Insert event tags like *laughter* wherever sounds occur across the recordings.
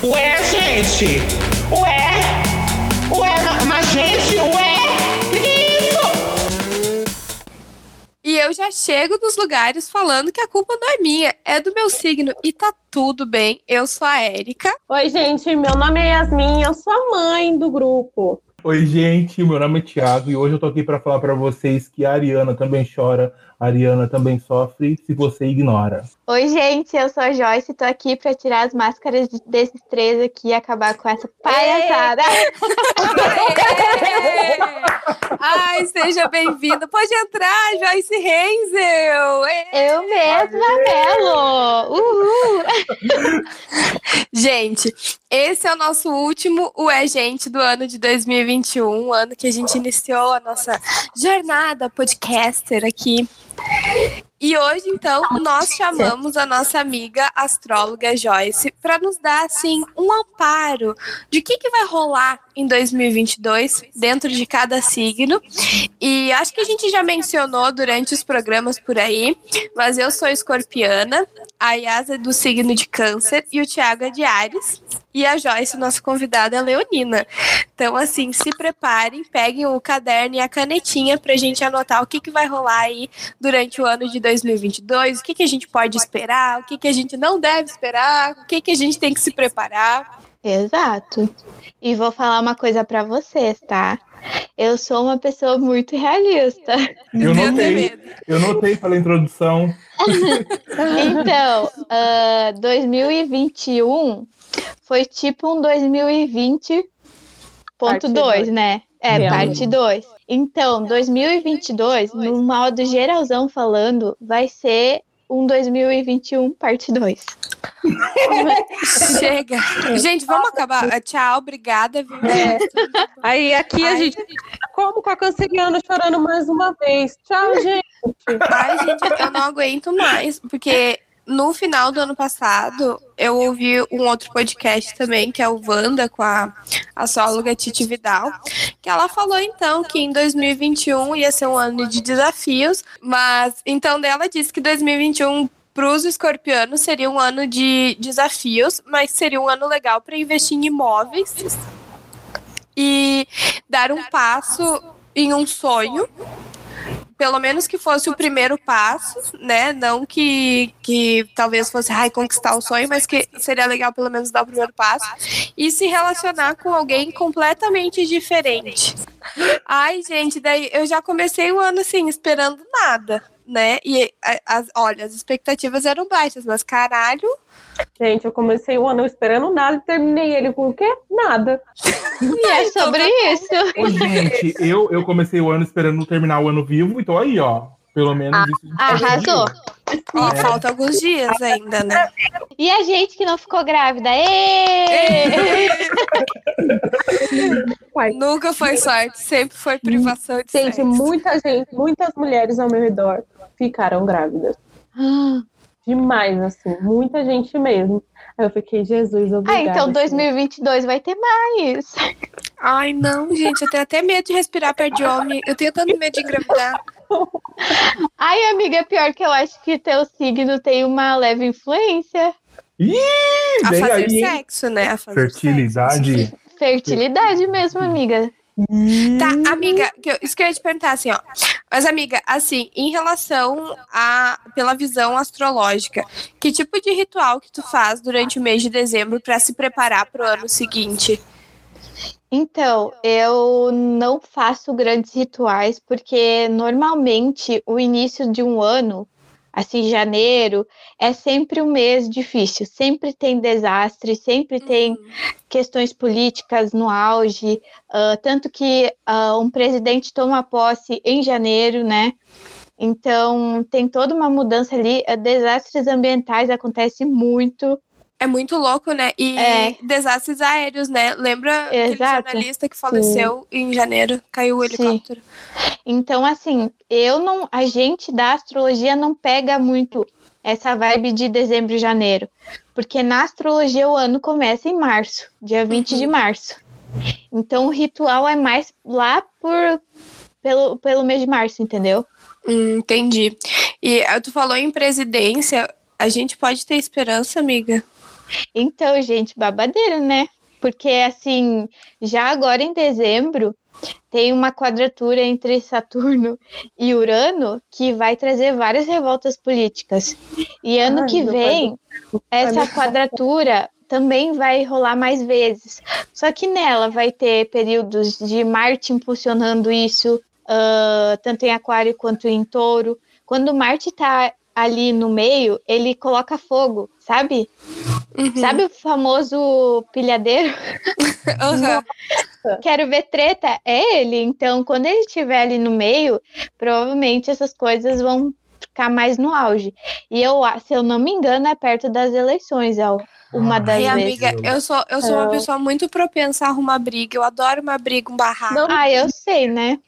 Ué, gente! Ué! Ué, mas gente, ué! Que que é isso? E eu já chego nos lugares falando que a culpa não é minha, é do meu signo. E tá tudo bem. Eu sou a Érica. Oi, gente, meu nome é Yasmin, eu sou a mãe do grupo. Oi, gente, meu nome é Thiago e hoje eu tô aqui para falar para vocês que a Ariana também chora, a Ariana também sofre se você ignora. Oi, gente, eu sou a Joyce, tô aqui pra tirar as máscaras de- desses três aqui e acabar com essa palhaçada. *laughs* Ai, seja bem-vinda. Pode entrar, Joyce Renzel. Eu mesma, Melo! Uhul! *laughs* Gente, esse é o nosso último O É Gente do ano de 2021, ano que a gente iniciou a nossa jornada podcaster aqui. E hoje, então, nós chamamos a nossa amiga astróloga Joyce para nos dar, assim, um amparo de o que, que vai rolar em 2022 dentro de cada signo. E acho que a gente já mencionou durante os programas por aí, mas eu sou escorpiana, a Yas é do signo de câncer e o Thiago é de Ares. E a Joyce, nossa convidada, é leonina. Então, assim, se preparem, peguem o caderno e a canetinha pra gente anotar o que, que vai rolar aí durante o ano de 2022, o que, que a gente pode esperar, o que, que a gente não deve esperar, o que, que a gente tem que se preparar. Exato. E vou falar uma coisa pra vocês, tá? Eu sou uma pessoa muito realista. Eu notei, medo. eu notei pela introdução. *laughs* Então, ah, 2021 foi tipo um 2020.2, Parte dois. né? É, Realmente. parte 2. Então, 2022, no modo geralzão falando, vai ser um 2021 parte 2. *laughs* Chega. Gente, vamos acabar. Ah, Tchau, obrigada. É. Aí aqui a Ai. gente. Como com a canceriana chorando mais uma vez. Tchau, gente. Ai, gente, eu não aguento mais, porque no final do ano passado eu ouvi um outro podcast também, que é o Wanda, com a astróloga Titi Vidal, que ela falou então que em 2021 ia ser um ano de desafios, mas então dela disse que 2021 para os escorpianos seria um ano de desafios, mas seria um ano legal para investir em imóveis e dar um passo em um sonho pelo menos que fosse o primeiro passo, né? Não que, que talvez fosse ai, conquistar o sonho, mas que seria legal pelo menos dar o primeiro passo e se relacionar com alguém completamente diferente. Ai, gente, daí eu já comecei o ano assim, esperando nada, né? E as, olha, as expectativas eram baixas, mas caralho, Gente, eu comecei o ano esperando nada e terminei ele com o quê? Nada. E é sobre isso. Ô, gente, eu, eu comecei o ano esperando terminar o ano vivo, então aí, ó. Pelo menos isso. Arrasou. ó, É. falta alguns dias ainda, né? E a gente que não ficou grávida? Ê! *laughs* Nunca foi sorte, sempre foi privação de Gente, muita gente, muitas mulheres ao meu redor ficaram grávidas. Ah, *gasps* Demais, assim. Muita gente mesmo. Aí eu fiquei, Jesus, Ah, obrigada. então 2022 vai ter mais. Ai, não, gente, eu tenho até medo de respirar perto de homem. Eu tenho tanto medo de engravidar. *laughs* Ai, amiga, é pior que eu acho que teu signo tem uma leve influência. A Vem fazer aí, hein? sexo, né? A fazer Fertilidade. Fertilidade mesmo, amiga. sexo. Tá, amiga, que eu- isso que eu ia te perguntar, assim, ó. Mas, amiga, assim, em relação a, pela visão astrológica, que tipo de ritual que tu faz durante o mês de dezembro pra se preparar pro ano seguinte? Então, eu não faço grandes rituais, porque normalmente o início de um ano, assim, janeiro, é sempre um mês difícil. Sempre tem desastre, sempre tem questões políticas no auge. ah, tanto que ah, um presidente toma posse em janeiro, né? Então, tem toda uma mudança ali. ah, Desastres ambientais acontecem muito. É muito louco, né? E É. desastres aéreos, né? Lembra aquele Exato. jornalista que faleceu em janeiro? Caiu o Sim. helicóptero. Então, assim, eu não. A gente da astrologia não pega muito essa vibe de dezembro e janeiro. Porque na astrologia o ano começa em março, dia 20 de março. Então o ritual é mais lá por pelo, pelo mês de março, entendeu? Hum, entendi. E eh, tu falou em presidência, a gente pode ter esperança, amiga? Então, gente, babadeiro, né? Porque, assim, já agora em dezembro, tem uma quadratura entre Saturno e Urano que vai trazer várias revoltas políticas. E ano Ai, que vem, essa quadratura também vai rolar mais vezes. Só que nela vai ter períodos de Marte impulsionando isso, ah, tanto em Aquário quanto em Touro. Quando Marte está ali no meio, ele coloca fogo, sabe? Uhum. Sabe o famoso pilhadeiro? *laughs* Aham. Quero ver treta, é ele. Então, quando ele estiver ali no meio, provavelmente essas coisas vão ficar mais no auge. E eu, se eu não me engano, é perto das eleições, é uma das Ai, vezes. amiga, eu sou, eu sou uma Eu- pessoa muito propensa a arrumar briga. Eu adoro uma briga, um barraco. Não, Ah, eu sei, né?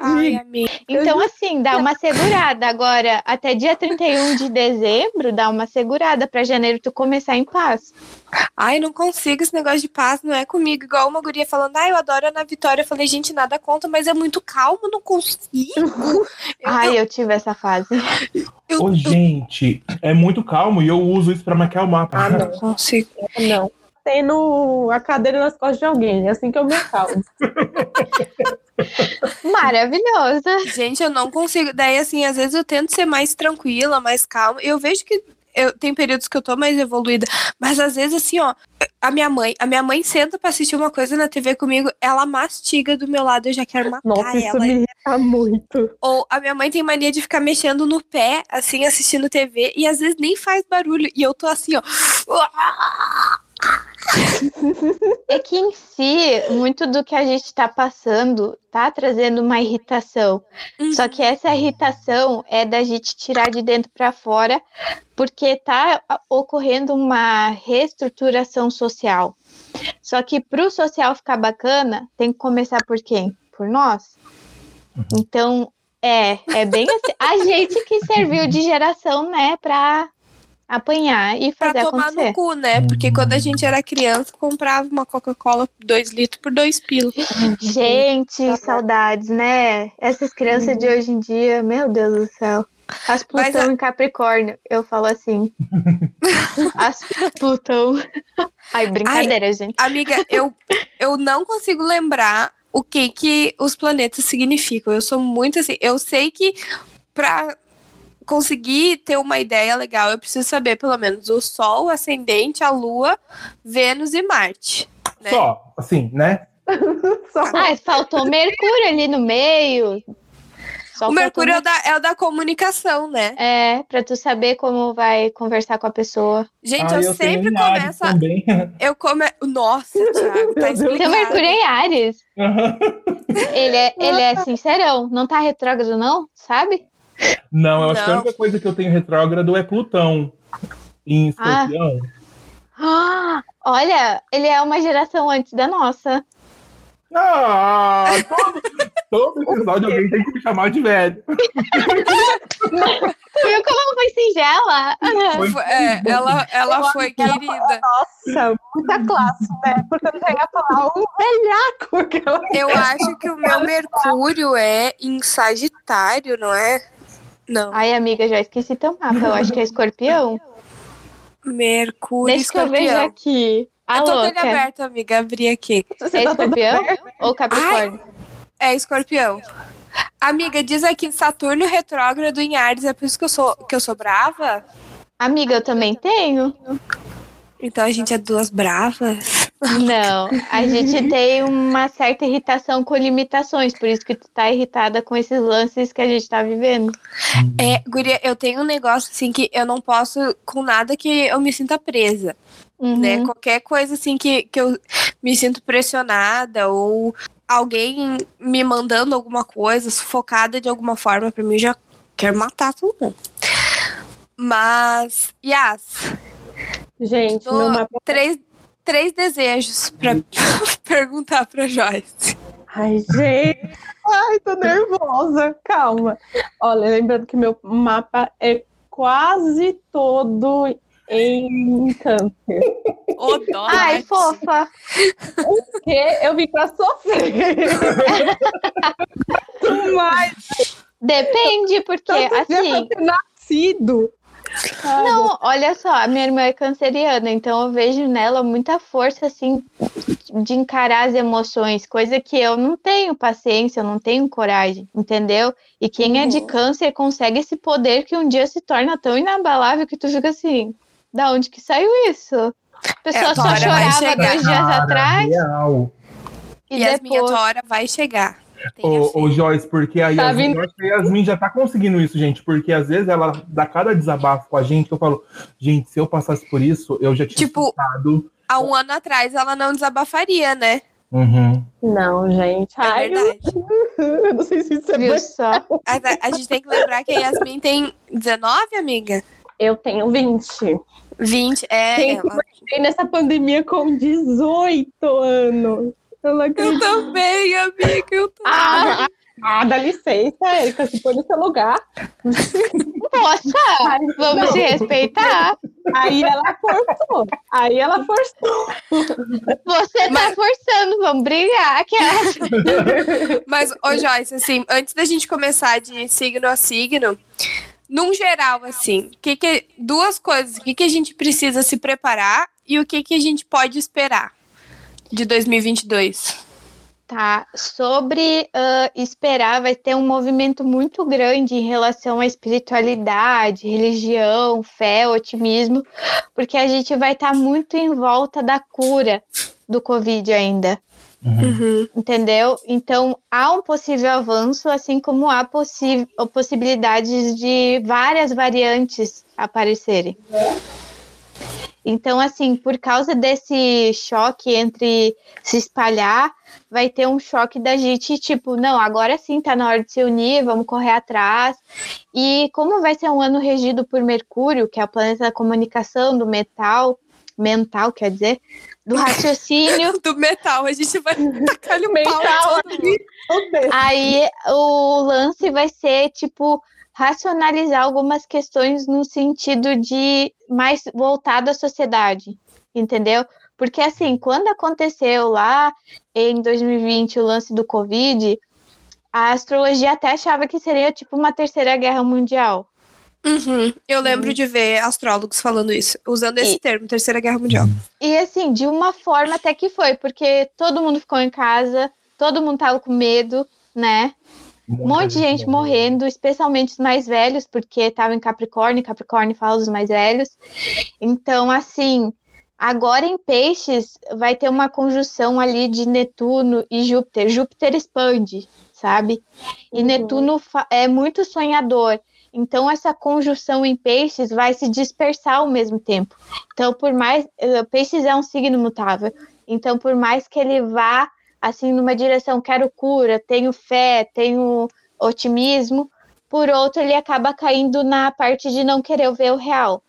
Ai. Então, assim, dá uma *laughs* segurada. Agora, até dia 31 de dezembro, dá uma segurada para janeiro tu começar em paz. Ai, não consigo esse negócio de paz, não é comigo. Igual uma guria falando, ai, eu adoro a Ana Vitória. Eu falei, gente, nada conta, mas é muito calmo, não consigo. *laughs* Eu, Ai, eu tive essa fase. eu, Ô, eu gente, é muito calmo e eu uso isso pra maquiar o mapa. Ah, não. não consigo. não. Tendo a cadeira nas costas de alguém, é assim que eu me acalmo. *laughs* Maravilhosa. Gente, eu não consigo. Daí, assim, às vezes eu tento ser mais tranquila, mais calma. Eu vejo que eu tem períodos que eu tô mais evoluída, mas às vezes assim, ó, a minha mãe, a minha mãe senta pra assistir uma coisa na TV comigo, ela mastiga do meu lado, eu já quero matar Nossa, isso ela. me irrita muito. Ou a minha mãe tem mania de ficar mexendo no pé, assim, assistindo TV, e às vezes nem faz barulho. E eu tô assim, ó. É que em si, muito do que a gente está passando tá trazendo uma irritação. Só que essa irritação é da gente tirar de dentro para fora, porque tá ocorrendo uma reestruturação social. Só que para o social ficar bacana, tem que começar por quem? Por nós. Então, é, é bem assim. A gente que serviu de geração, né, para apanhar e Pra fazer tomar acontecer. no cu, né? Porque quando a gente era criança, comprava uma Coca-Cola 2 litros por 2 pilos. Gente, saudades, né? Essas crianças de hoje em dia, meu Deus do céu. As Plutão em Capricórnio, eu falo assim. *laughs* As Plutão. Ai, brincadeira, gente. Amiga, eu, eu não consigo lembrar o que que os planetas significam. Eu sou muito assim. Eu sei que pra conseguir ter uma ideia legal, eu preciso saber pelo menos o Sol, o ascendente, a Lua, Vênus e Marte. né? Só, assim, né? *laughs* Só Ah, faltou Mercúrio ali no meio. Só O Mercúrio é o, da, é o da comunicação, né? É, pra tu saber como vai conversar com a pessoa. Gente, Ah, eu, sempre tenho em Ares começo. a-. *laughs* Eu come... Nossa, Thiago, tá Meu Deus. Seu explicado. Mercúrio é em Ares. Ele é, ele é sincerão. Não tá retrógrado, não? Sabe? Não, eu acho que a Não. única coisa que eu tenho retrógrado é Plutão. Em escorpião. Ah, olha, ele é uma geração antes da nossa. Ah, *laughs* todo, todo episódio alguém tem que me chamar de velho. *laughs* Viu como foi singela? Foi- é, ela, ela foi querida. Nossa, muita classe, né? Porque eu já ia falar um velhaco que ela Eu acho que o meu Mercúrio é em Sagitário, não é? Não. Ai, amiga, já esqueci teu mapa. Eu acho que é escorpião. Mercúrio Deixa que eu vejo escorpião. aqui. A Eu tô com ele louca. aberto, amiga. Abri aqui. Você É tá toda escorpião ou capricórnio? É escorpião. Amiga, diz aqui Saturno retrógrado em Ares. É por isso que eu sou, que eu sou brava? Amiga, eu também tenho. Então a gente é duas bravas. Não, a gente *laughs* tem uma certa irritação com limitações, por isso que tu tá irritada com esses lances que a gente tá vivendo. É, guria, eu tenho um negócio assim que eu não posso com nada que eu me sinta presa. Uhum. né? Qualquer coisa assim que, que eu me sinto pressionada ou alguém me mandando alguma coisa, sufocada de alguma forma, pra mim eu já quero matar todo mundo. Mas, Yas, Gente, meu mapa. três, três desejos pra *laughs* perguntar pra Joyce. Ai, gente. Ai, tô nervosa. Calma. Olha, lembrando que meu mapa é quase todo em câncer. Ô, dó, Ai, fofa. Porque eu vim pra sofrer. *laughs* Mas Depende, porque tanto assim, nascido Não, olha só, a minha irmã é canceriana, então eu vejo nela muita força, assim, de encarar as emoções, coisa que eu não tenho paciência, eu não tenho coragem, entendeu? E quem é de câncer consegue esse poder que um dia se torna tão inabalável que tu fica assim, da onde que saiu isso? A pessoa É, só chorava chegar. dois dias atrás real. e, E, minha depois... tua hora vai chegar. Ô, ô, Joyce, porque a Tá Yasmin, a Yasmin já tá conseguindo isso, gente, porque às vezes ela dá cada desabafo com a gente que eu falo, gente, se eu passasse por isso, eu já tinha Tipo, surtado. Há um ano atrás ela não desabafaria, né? Uhum. Não, gente. É Ai, eu, verdade. *laughs* eu não sei se isso é Viu bom. só? A, a gente tem que lembrar que a Yasmin tem 19, amiga? Eu tenho 20. 20. É, Gente, ela. Nessa pandemia com 18 anos. Eu não Eu também, amiga. Eu também. Ah, ah, dá licença, Erika, se põe no seu lugar. Poxa, vamos Não. se respeitar. Aí ela forçou. Aí ela forçou. Você tá forçando, vamos brigar. Que é... Mas, ô Joyce, assim, antes da gente começar de signo a signo, num geral, assim, que que, duas coisas. O que, que a gente precisa se preparar e o que, que a gente pode esperar de 2022? Tá, sobre ah, esperar, vai ter um movimento muito grande em relação à espiritualidade, religião, fé, otimismo, porque a gente vai estar muito em volta da cura do Covid ainda, Uhum. entendeu? Então, há um possível avanço, assim como há possi possibilidades de várias variantes aparecerem. Então, assim, por causa desse choque entre se espalhar, vai ter um choque da gente, tipo, não, agora sim tá na hora de se unir, vamos correr atrás. E como vai ser um ano regido por Mercúrio, que é o planeta da comunicação, do metal, mental, quer dizer, do raciocínio, *laughs* Do metal, a gente vai tacar o Deus. aí o lance vai ser, tipo, racionalizar algumas questões no sentido de mais voltado à sociedade, entendeu? Porque assim, quando aconteceu lá em 2020 o lance do Covid, a astrologia até achava que seria tipo uma terceira guerra mundial. Uhum. Eu lembro de ver astrólogos falando isso, usando esse E- termo, Terceira Guerra Mundial. E assim, de uma forma até que foi, porque todo mundo ficou em casa, todo mundo tava com medo, né? Um monte de gente morrendo, especialmente os mais velhos, porque estava em Capricórnio, Capricórnio fala dos mais velhos. Então, assim, agora em Peixes vai ter uma conjunção ali de Netuno e Júpiter. Júpiter expande, sabe? E Uhum. Netuno é muito sonhador. Então, essa conjunção em Peixes vai se dispersar ao mesmo tempo. Então, por mais. eh, Peixes é um signo mutável. Então, por mais que ele vá assim numa direção, quero cura, tenho fé, tenho otimismo, por outro, ele acaba caindo na parte de não querer ver o real.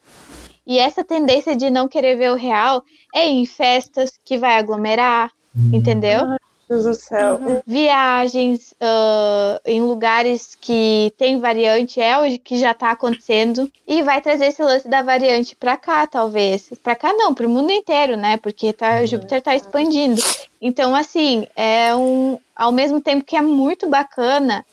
E essa tendência de não querer ver o real é em festas que vai aglomerar, entendeu? Deus do céu. Viagens ah, em lugares que tem variante, é o que já está acontecendo, e vai trazer esse lance da variante para cá, talvez. Para cá não, para o mundo inteiro, né? Porque tá, Júpiter está expandindo. Então, assim, é um. Ao mesmo tempo que é muito bacana,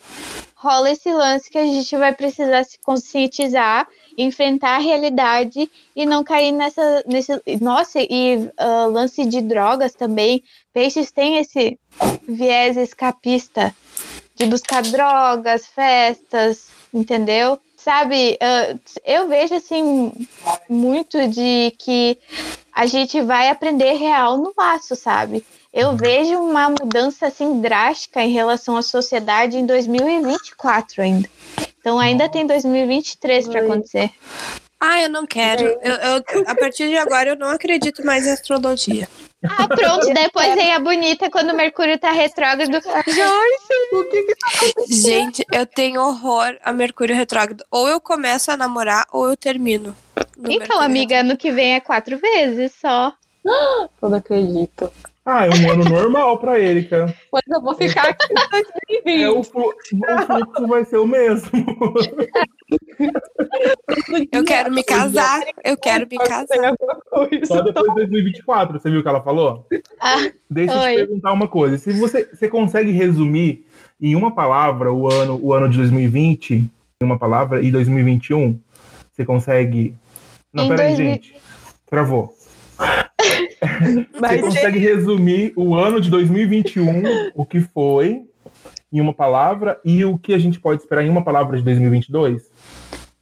rola esse lance que a gente vai precisar se conscientizar, enfrentar a realidade e não cair nessa. Nesse, nossa, e ah, lance de drogas também. Peixes tem esse viés escapista de buscar drogas, festas, entendeu? Sabe, ah, eu vejo assim muito de que a gente vai aprender real no laço, sabe? Eu vejo uma mudança assim drástica em relação à sociedade em 2024 ainda. Então ainda tem 2023 para acontecer. Ah, eu não quero. Eu, eu- a partir de agora eu não acredito mais em astrologia. Ah, pronto, depois vem a bonita quando o Mercúrio tá retrógrado. Joyce, o que que Gente, eu tenho horror a Mercúrio retrógrado. Ou eu começo a namorar ou eu termino. no Então, Mercúrio amiga, ano que vem é quatro vezes só. Eu não acredito. Ah, é um ano normal pra Erika. Pois eu vou ficar aqui em É, 2020. o, flu- o fluxo vai ser o mesmo. Eu quero me casar. Eu quero me casar. Só depois de 2024, você viu o que ela falou? Ah, Deixa eu Oi. te perguntar uma coisa. Se você, você consegue resumir em uma palavra o ano, o ano de 2020, em uma palavra, e 2021, Você consegue. Não, Em peraí, 2000 gente. Travou. *laughs* Você Mas, consegue resumir o ano de 2021, o que foi, em uma palavra, e o que a gente pode esperar em uma palavra de 2022?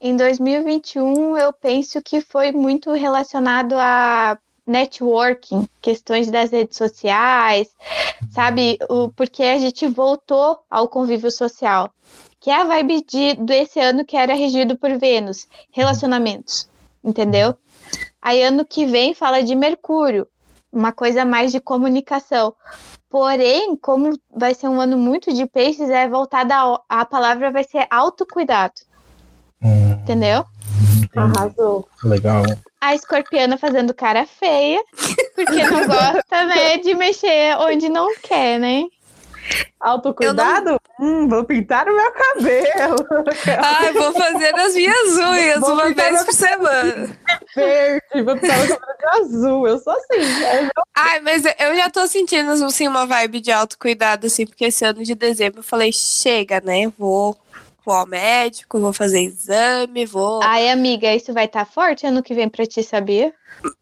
Em 2021, eu penso que foi muito relacionado a networking, questões das redes sociais, sabe? O, porque a gente voltou ao convívio social, que é a vibe de, desse ano que era regido por Vênus, relacionamentos, entendeu? Aí ano que vem fala de Mercúrio, uma coisa mais de comunicação. Porém, como vai ser um ano muito de peixes, é voltada a, a palavra vai ser autocuidado, Hum, entendeu? arrasou. legal. a escorpiana fazendo cara feia, porque não gosta, né, de mexer onde não quer, né? Autocuidado? Hum, vou pintar o meu cabelo. *laughs* Ai, vou fazer nas minhas unhas Vou uma vez por semana. Verde, vou pintar meu cabelo de azul. Eu sou assim. é meu- Ai, mas eu já tô sentindo assim, uma vibe de autocuidado, assim, porque esse ano de dezembro eu falei, chega, né? Vou, vou ao médico, vou fazer exame, vou. Ai, amiga, isso vai estar forte ano que vem pra ti, sabia?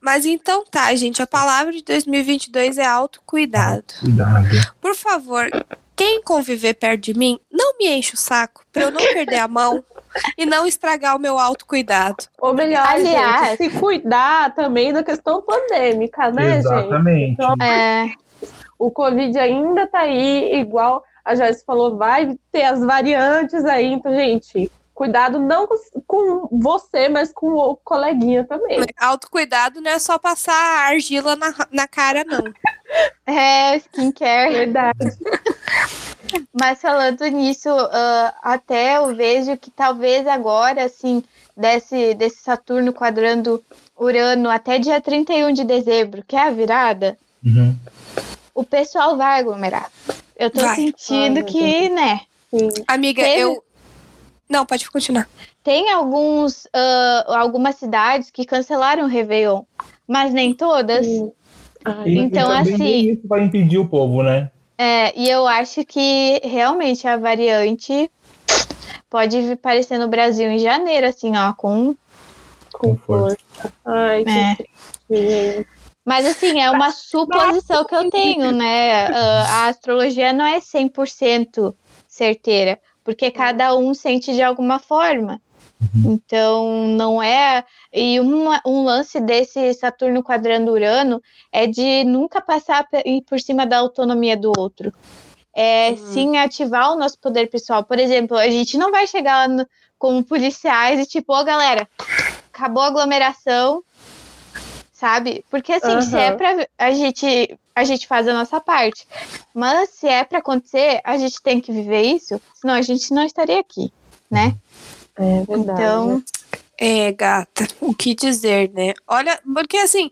Mas então tá, gente, a palavra de 2022 é autocuidado. Cuidado. Por favor, quem conviver perto de mim, não me enche o saco pra eu não perder a mão e não estragar o meu autocuidado. Ou melhor, Aliás- gente, se cuidar também da questão pandêmica, né, gente? Exatamente. Então, É, O Covid ainda tá aí, igual a Joyce falou, vai ter as variantes aí. Então, gente, cuidado não com, você, mas com o coleguinha também. Autocuidado não é só passar argila na, na cara, não. *laughs* é skincare. Verdade. *laughs* Mas falando nisso, ah, até eu vejo que talvez agora, assim, desse, desse Saturno quadrando Urano até dia 31 de dezembro, que é a virada, Uhum. o pessoal vai aglomerar. Eu tô Vai. sentindo Ai, que, né? Amiga, Teve- eu. Não, pode continuar. Tem alguns, ah, algumas cidades que cancelaram o Réveillon, mas nem todas. Ai, E, Então, e também assim- nem isso vai impedir o povo, né? É, e eu acho que realmente a variante pode vir aparecer no Brasil em janeiro, assim, ó, com. com força. Ai, que É. Mas assim, é uma suposição que eu tenho, né? Ah, A astrologia não é 100% certeira, porque cada um sente de alguma forma. Então, não é. E uma- um lance desse Saturno quadrando Urano é de nunca passar por cima da autonomia do outro. É Uhum. sim ativar o nosso poder pessoal. Por exemplo, a gente não vai chegar lá no- como policiais e tipo, ô galera, acabou a aglomeração, sabe? Porque assim, se é pra a gente, a gente faz a nossa parte. Mas se é pra acontecer, a gente tem que viver isso, senão a gente não estaria aqui, né? É verdade. Então, É, gata, o que dizer, né? Olha, porque assim,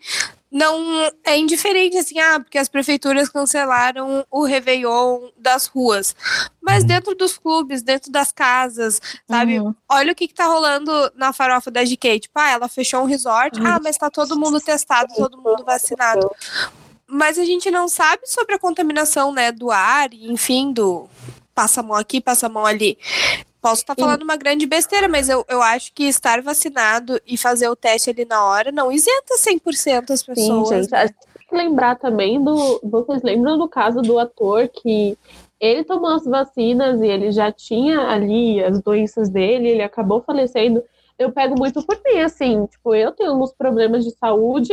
não é indiferente assim, ah, porque as prefeituras cancelaram o Réveillon das ruas. Mas dentro dos clubes, dentro das casas, sabe? uhum. Olha o que, que tá rolando na farofa da GK. Tipo, ah, ela fechou um resort, ah, mas tá todo mundo testado, todo mundo vacinado. Mas a gente não sabe sobre a contaminação, né, do ar, enfim, do passa a mão aqui, passa a mão ali. Posso estar falando uma grande besteira, mas eu, eu acho que estar vacinado e fazer o teste ali na hora não isenta 100% as Sim, pessoas. A gente tem que lembrar também do. Vocês lembram do caso do ator que ele tomou as vacinas e ele já tinha ali as doenças dele, ele acabou falecendo. Eu pego muito por mim, assim, tipo, eu tenho alguns problemas de saúde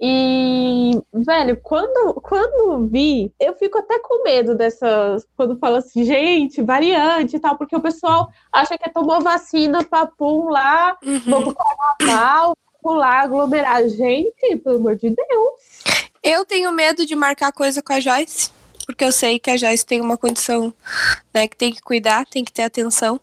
e, velho, quando, quando vi, eu fico até com medo dessas, quando fala assim, gente, variante e tal, porque o pessoal acha que tomou vacina, papum lá, Uhum. pro carnaval, pular, aglomerar. Gente, pelo amor de Deus. Eu tenho medo de marcar coisa com a Joyce, porque eu sei que a Joyce tem uma condição, né, que tem que cuidar, tem que ter atenção.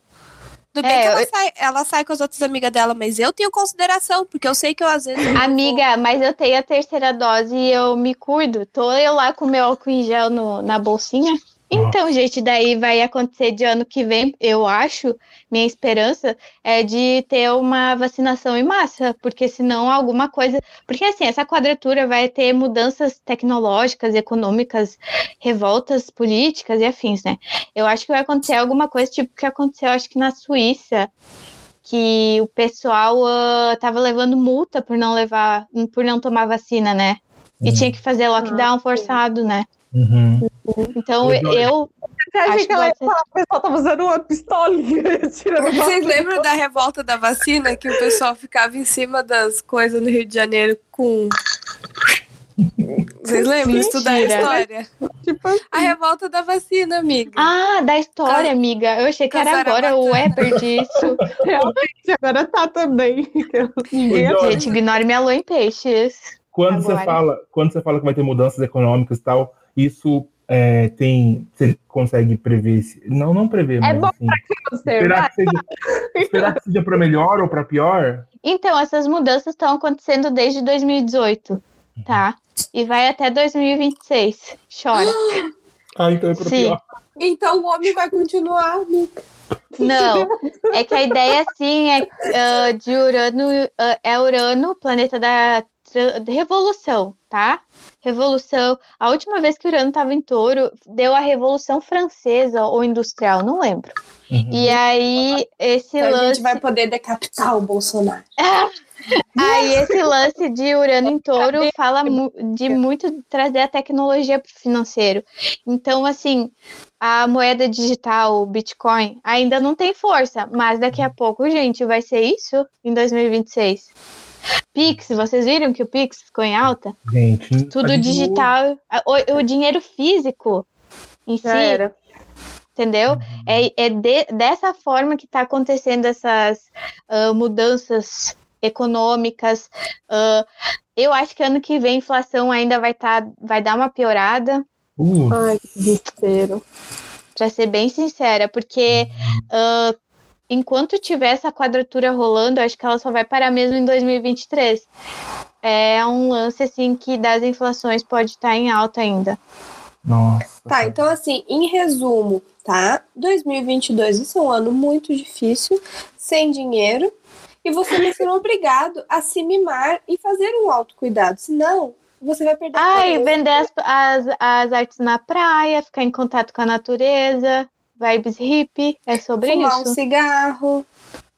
Tudo bem É, que ela eu- sai, ela sai com as outras amigas dela, mas eu tenho consideração, porque eu sei que eu às vezes. eu vou- Amiga, mas eu tenho a terceira dose e eu me cuido. Tô eu lá com meu álcool em gel no- na bolsinha. Então, gente, daí vai acontecer de ano que vem, eu acho, minha esperança é de ter uma vacinação em massa, porque senão alguma coisa. Porque assim, essa quadratura vai ter mudanças tecnológicas, econômicas, revoltas políticas e afins, né? Eu acho que vai acontecer alguma coisa tipo que aconteceu, acho que na Suíça, que o pessoal ah, tava levando multa por não levar, por não tomar vacina, né? E Hum. tinha que fazer lockdown forçado, né? Uhum. Então eu Eu achei que que ela ia falar, o pessoal tava usando uma pistolinha. *laughs* tirando Vocês lembram da revolta da vacina? Que o pessoal ficava em cima das coisas no Rio de Janeiro com. Vocês lembram? Estudar a história. Tipo, A revolta da vacina, amiga. Ah, da história, amiga. Eu achei que era agora o. Éper disso. *laughs* realmente, agora tá também. Gente, ignore minha lua em peixes. Quando você fala, quando você fala que vai ter mudanças econômicas e tal, isso é, tem, você consegue prever? se- Não, não prever, mas bom assim, observar. *laughs* esperar que seja, esperar que seja para melhor ou para pior. Então, essas mudanças estão acontecendo desde 2018, tá? E vai até 2026. Chora. *gasps* Ah, então é para Sim. pior. Então o homem vai continuar. amiga. Não, é que a ideia, assim, é ah, de Urano, ah, é Urano, planeta da, revolução, tá? Revolução. A última vez que Urano estava em touro, deu a Revolução Francesa ou Industrial, não lembro. Uhum. E aí, esse Então a lance. gente vai poder decapitar o Bolsonaro. *laughs* Aí esse lance de Urano em touro fala de muito trazer a tecnologia para o financeiro. Então, assim, a moeda digital, o Bitcoin, ainda não tem força, mas daqui a pouco, gente, vai ser isso em 2026. Pix, vocês viram que o Pix ficou em alta? Gente, Tudo digital, o, o dinheiro físico em si, Já era. entendeu? É, é de- dessa forma que está acontecendo essas ah, mudanças econômicas. ah, eu acho que ano que vem a inflação ainda vai, tá, vai dar uma piorada, Uh, Ai, que desespero. para ser bem sincera, porque ah, enquanto tiver essa quadratura rolando, acho que ela só vai parar mesmo em 2023. É um lance assim que das inflações pode estar em alta ainda. nossa. Tá, então assim, em resumo, tá? 2022 vai ser um ano muito difícil, sem dinheiro, e você vai ser *laughs* obrigado a se mimar e fazer um autocuidado, senão você vai perder Ai, vender as, as, as artes na praia, ficar em contato com a natureza, vibes hippie, é sobre fumar um isso. cigarro.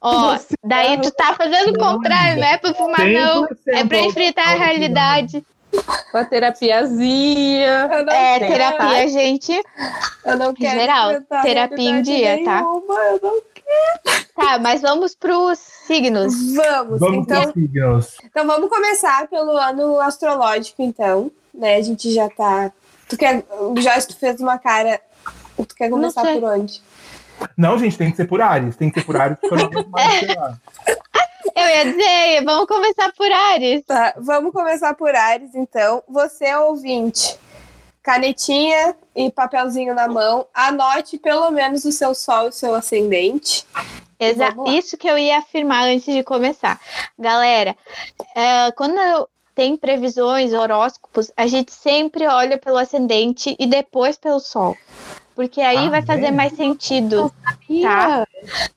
Ó, daí tu tá fazendo o contrário, não é pra fumar, não. É pra enfrentar a realidade. Uma terapiazinha. Eu não É, quero, terapia, gente. Eu não quero geral, terapia em dia, tá? nenhuma, eu não- Tá, mas vamos pros signos. Vamos, Vamos então, signos. então vamos começar pelo ano astrológico, então. Né? A gente já tá. Tu quer. Joyce, tu fez uma cara. Tu quer começar por onde? Não, gente, tem que ser por Ares. Tem que ser por Ares, porque eu não *laughs* aguento mais, sei lá. Eu ia dizer, vamos começar por Ares. Tá, vamos começar por Ares, então. Você, ouvinte, canetinha e papelzinho na mão, anote pelo menos o seu sol e o seu ascendente. Exa Vamos lá. isso que eu ia afirmar antes de começar. Galera, é, quando eu- tem previsões, horóscopos, a gente sempre olha pelo ascendente e depois pelo sol. Porque aí Ah, vai fazer é? mais sentido. Tá.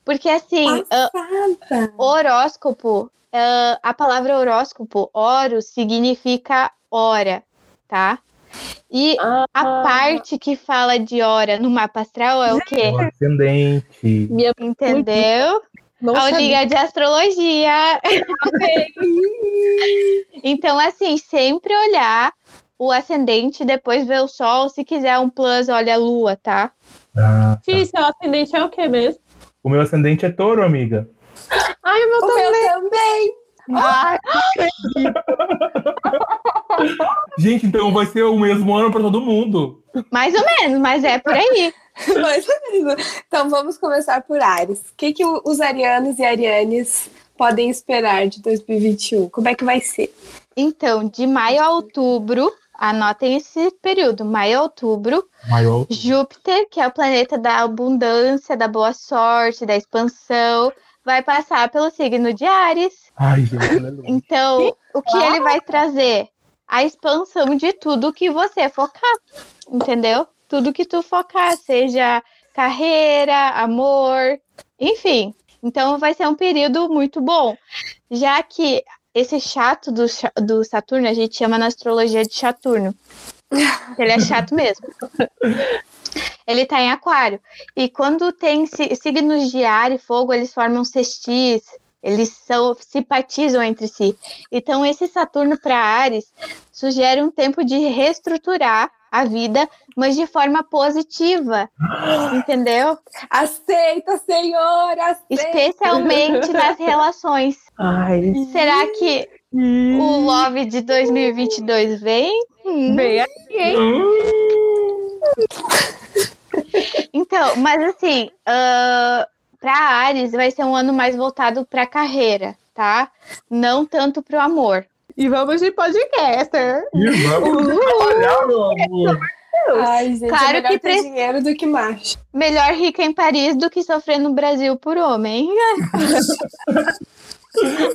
Porque assim, Passada. horóscopo, ah, a palavra horóscopo, oro, significa hora, tá? E Ah, a parte que fala de hora no mapa astral é o quê? O ascendente. minha Entendeu? não A sabia. liga de astrologia. *laughs* então, assim, sempre olhar o ascendente, depois ver o sol. Se quiser um plus, olha a lua, tá? Ah, tá. Sim, seu ascendente é o que mesmo? O meu ascendente é touro, amiga. Ai, o meu O também. meu também. Ah, Gente, então vai ser o mesmo ano para todo mundo. mais ou menos, mas é por aí. *laughs* Mais ou menos. Então vamos começar por Ares. O que, que os arianos e arianes podem esperar de 2021? Como é que vai ser? Então, de maio a outubro, anotem esse período, maio a outubro, Maior. Júpiter, que é o planeta da abundância, da boa sorte, da expansão, vai passar pelo signo de Ares. Ai. Então, o que ele vai trazer? A expansão de tudo que você focar, entendeu? Tudo que tu focar, seja carreira, amor, enfim. Então, vai ser um período muito bom. Já que esse chato do, do Saturno, a gente chama na astrologia de Saturno. Ele é *laughs* chato mesmo. ele tá em aquário. E quando tem si- signos de ar e fogo, eles formam sextis, eles são, simpatizam entre si. Então, esse Saturno para Ares sugere um tempo de reestruturar a vida, mas de forma positiva, entendeu? Aceita, senhor, aceita. Especialmente nas *laughs* relações. Ai, Será que o Love de 2022 vem? Hum. bem aí, hein? Então, mas assim, para Ares vai ser um ano mais voltado para a carreira, tá? Não tanto para o amor. E vamos de podcaster. E vamos trabalhar, meu amor. Ai, gente, Claro é melhor que ter pre- dinheiro do que macho. Melhor rica em Paris do que sofrer no Brasil por homem. *laughs*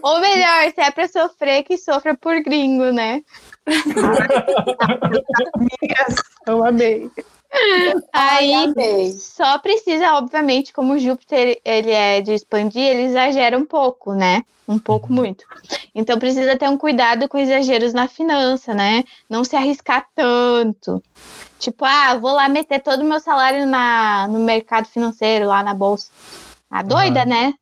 Ou melhor, se é para sofrer, que sofra por gringo, né? *laughs* Eu amei. *laughs* Aí só precisa, obviamente, como o Júpiter ele é de expandir, ele exagera um pouco, né? Um pouco muito. Então precisa ter um cuidado com exageros na finança, né? Não se arriscar tanto. Tipo, ah, vou lá meter todo o meu salário na, no mercado financeiro, lá na bolsa. Ah, doida, Aham. né?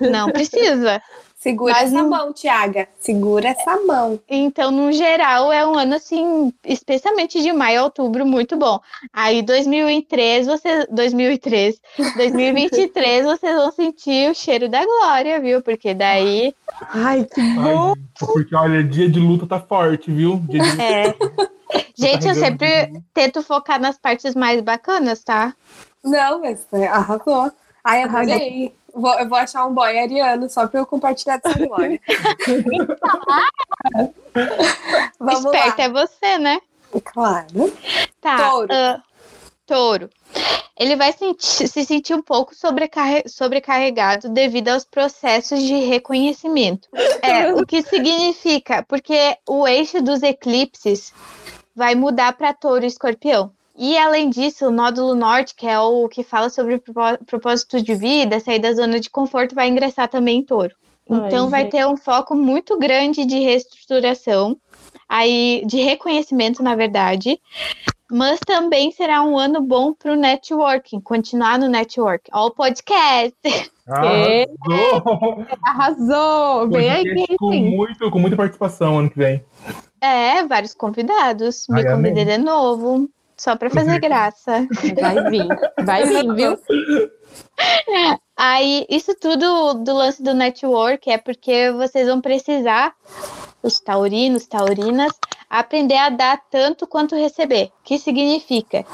Não precisa. Segura Mas essa não- mão, Tiaga. Segura essa mão. Então, no geral, é um ano assim, especialmente de maio a outubro, muito bom. Aí, 2003, vocês, 2003, 2023, vocês vão sentir o cheiro da glória, viu? Porque daí, Ai, que Ai, bom. porque, olha, dia de luta tá forte, viu? Dia de luta é. *laughs* Gente, eu sempre tento focar nas partes mais bacanas, tá? Não, mas é, arrasou. Ai, adorei. Vou, eu vou achar um boy ariano só pra eu compartilhar dessa glória. *laughs* Vamos Esperta é você, né? Claro. Tá. Touro. ah, touro. Ele vai senti- se sentir um pouco sobrecarre- sobrecarregado devido aos processos de reconhecimento. É, o que significa? Porque o eixo dos eclipses vai mudar para touro e escorpião. E além disso, o nódulo norte, que é o que fala sobre propósito de vida, sair da zona de conforto, vai ingressar também em touro. Ai, Então vai gente. ter um foco muito grande de reestruturação, aí de reconhecimento, na verdade. Mas também será um ano bom para o networking, continuar no network. Ó, o podcast. Arrasou! *laughs* Arrasou. Vem aí, com, sim. muito, com muita participação ano que vem. É, vários convidados. Me Ai, convidei de novo, só para fazer *laughs* graça. Vai vir. Vai vir, viu? Aí, isso tudo do lance do network é porque vocês vão precisar, os taurinos, taurinas, aprender a dar tanto quanto receber. O que significa?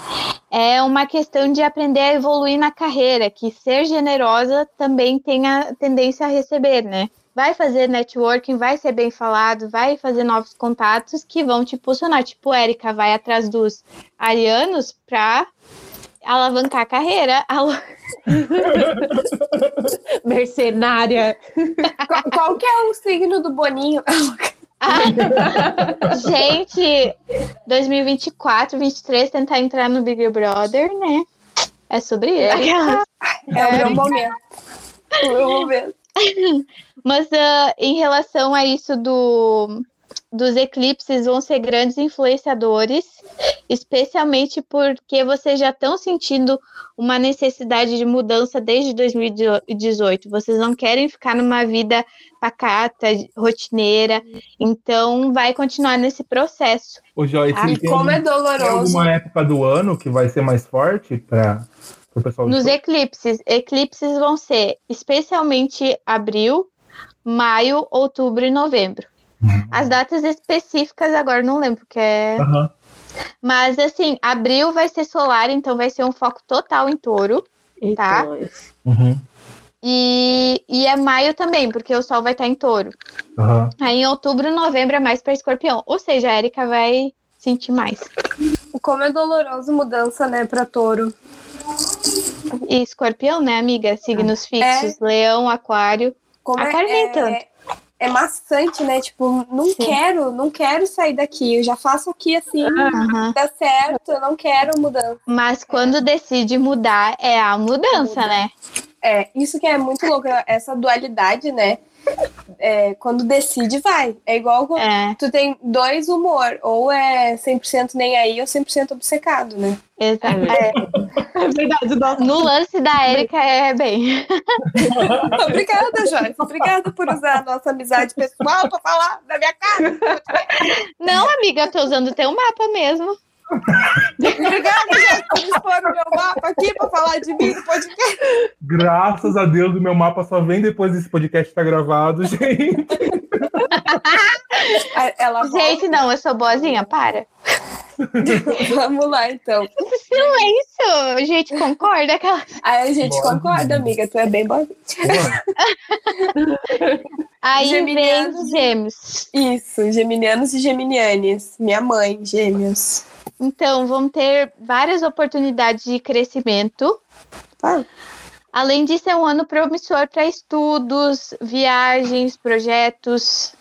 É uma questão de aprender a evoluir na carreira, que ser generosa também tem a tendência a receber, né? Vai fazer networking, vai ser bem falado, vai fazer novos contatos que vão te impulsionar. Tipo, Érica vai atrás dos arianos para alavancar a carreira. Alo- *laughs* Mercenária. Qual, qual que é o signo do Boninho? Ah, *laughs* gente, 2024, 23, tentar entrar no Big Brother, né? É sobre isso. Aquelas. É o meu momento. O meu momento. *laughs* Mas ah, em relação a isso do, dos eclipses, vão ser grandes influenciadores, especialmente porque vocês já estão sentindo uma necessidade de mudança desde 2018. Vocês não querem ficar numa vida pacata, rotineira, então vai continuar nesse processo. Ô, Joyce, tem, como é tem doloroso. alguma época do ano que vai ser mais forte para Nos eclipses, eclipses vão ser especialmente abril, maio, outubro e novembro. Uhum. As datas específicas agora não lembro que é, Aham. mas assim, abril vai ser solar, então vai ser um foco total em touro. Tá. Uhum. E, e é maio também, porque o sol vai estar em touro. Aham. Aí em outubro, novembro é mais para escorpião. Ou seja, a Erika vai sentir mais. Como é doloroso mudança, né, pra touro. E escorpião, né, amiga? Signos fixos, leão, aquário. Como Aquário é, nem é, tanto. é maçante, né? Tipo, não Sim. quero, não quero sair daqui. Eu já faço aqui assim, Aham. dá certo, eu não quero mudança. Mas quando decide mudar, é a mudança, né? É, isso que é muito louco, essa dualidade, né? É, quando decide, vai. É igual quando É, tu tem dois humor, ou é 100% nem aí ou 100% obcecado, né? exatamente. É verdade, nossa. No lance da Érica é bem. *laughs* Obrigada, Joyce. Obrigada por usar a nossa amizade pessoal pra falar da minha cara. Não, amiga, eu tô usando o teu mapa mesmo. Obrigada, Joyce, por expor o meu mapa aqui pra falar de mim no podcast. Graças a Deus, o meu mapa só vem depois desse podcast estar gravado, *laughs* gente. Ela volta. Gente, não, eu sou boazinha, para. *laughs* Vamos lá, então. Silêncio! A gente concorda? Aquela... Aí a gente Bora. concorda, amiga. Tu é bem boa. *laughs* Aí Geminianos. vem os gêmeos. Isso, geminianos e geminianes. Minha mãe, gêmeos. Então, vão ter várias oportunidades de crescimento. Fala. Além de ser um ano promissor para estudos, viagens, projetos.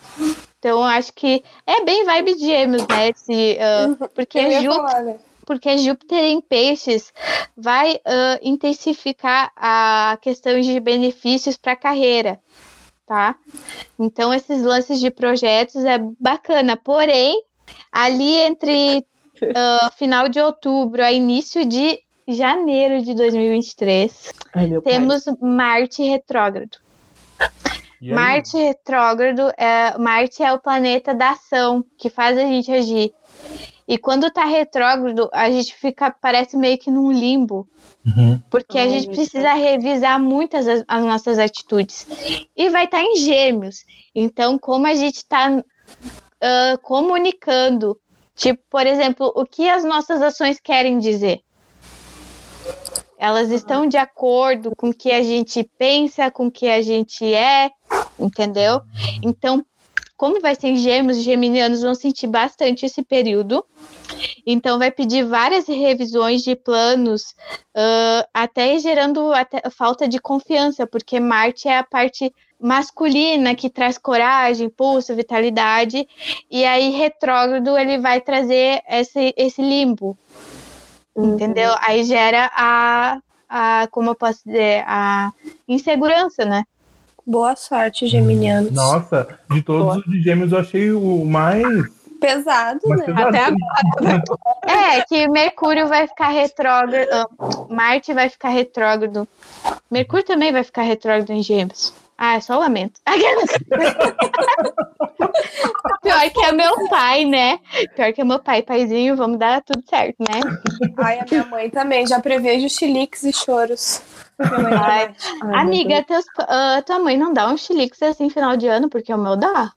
Então, acho que é bem vibe de gêmeos, né? Esse, ah, porque, Eu ia Jú- falar, né? porque Júpiter em peixes vai ah, intensificar a questão de benefícios para a carreira, tá? Então, esses lances de projetos é bacana. Porém, ali entre ah, final de outubro a início de janeiro de 2023, Ai, meu pai. temos Marte retrógrado. Marte retrógrado, é, Marte é o planeta da ação, que faz a gente agir. E quando tá retrógrado, a gente fica, parece meio que num limbo, Uhum. porque a gente precisa revisar muitas as, as nossas atitudes. E vai estar em gêmeos. Então, como a gente está comunicando, tipo, por exemplo, o que as nossas ações querem dizer? Elas estão de acordo com o que a gente pensa, com o que a gente é, entendeu? Então, como vai ser gêmeos, os geminianos vão sentir bastante esse período. Então, vai pedir várias revisões de planos, ah, até gerando até falta de confiança, porque Marte é a parte masculina que traz coragem, impulso, vitalidade, e aí retrógrado ele vai trazer esse, esse limbo, entendeu? Aí gera a, a, como eu posso dizer, a insegurança, né? Boa sorte, geminianos. Nossa, de todos os de gêmeos eu achei o mais. Pesado, mais né? pesado. Até agora. *laughs* É, que Mercúrio vai ficar retrógrado, Marte vai ficar retrógrado, Mercúrio também vai ficar retrógrado em Gêmeos. Ah, é só lamento. *laughs* Pior que é meu pai, né? Pior que é meu pai, paizinho, vamos dar tudo certo, né? Ai, a minha mãe também. Já prevejo chiliques e choros. Ai. Ai, Amiga, teus, ah, tua mãe não dá um chilique assim final de ano, porque o meu dá.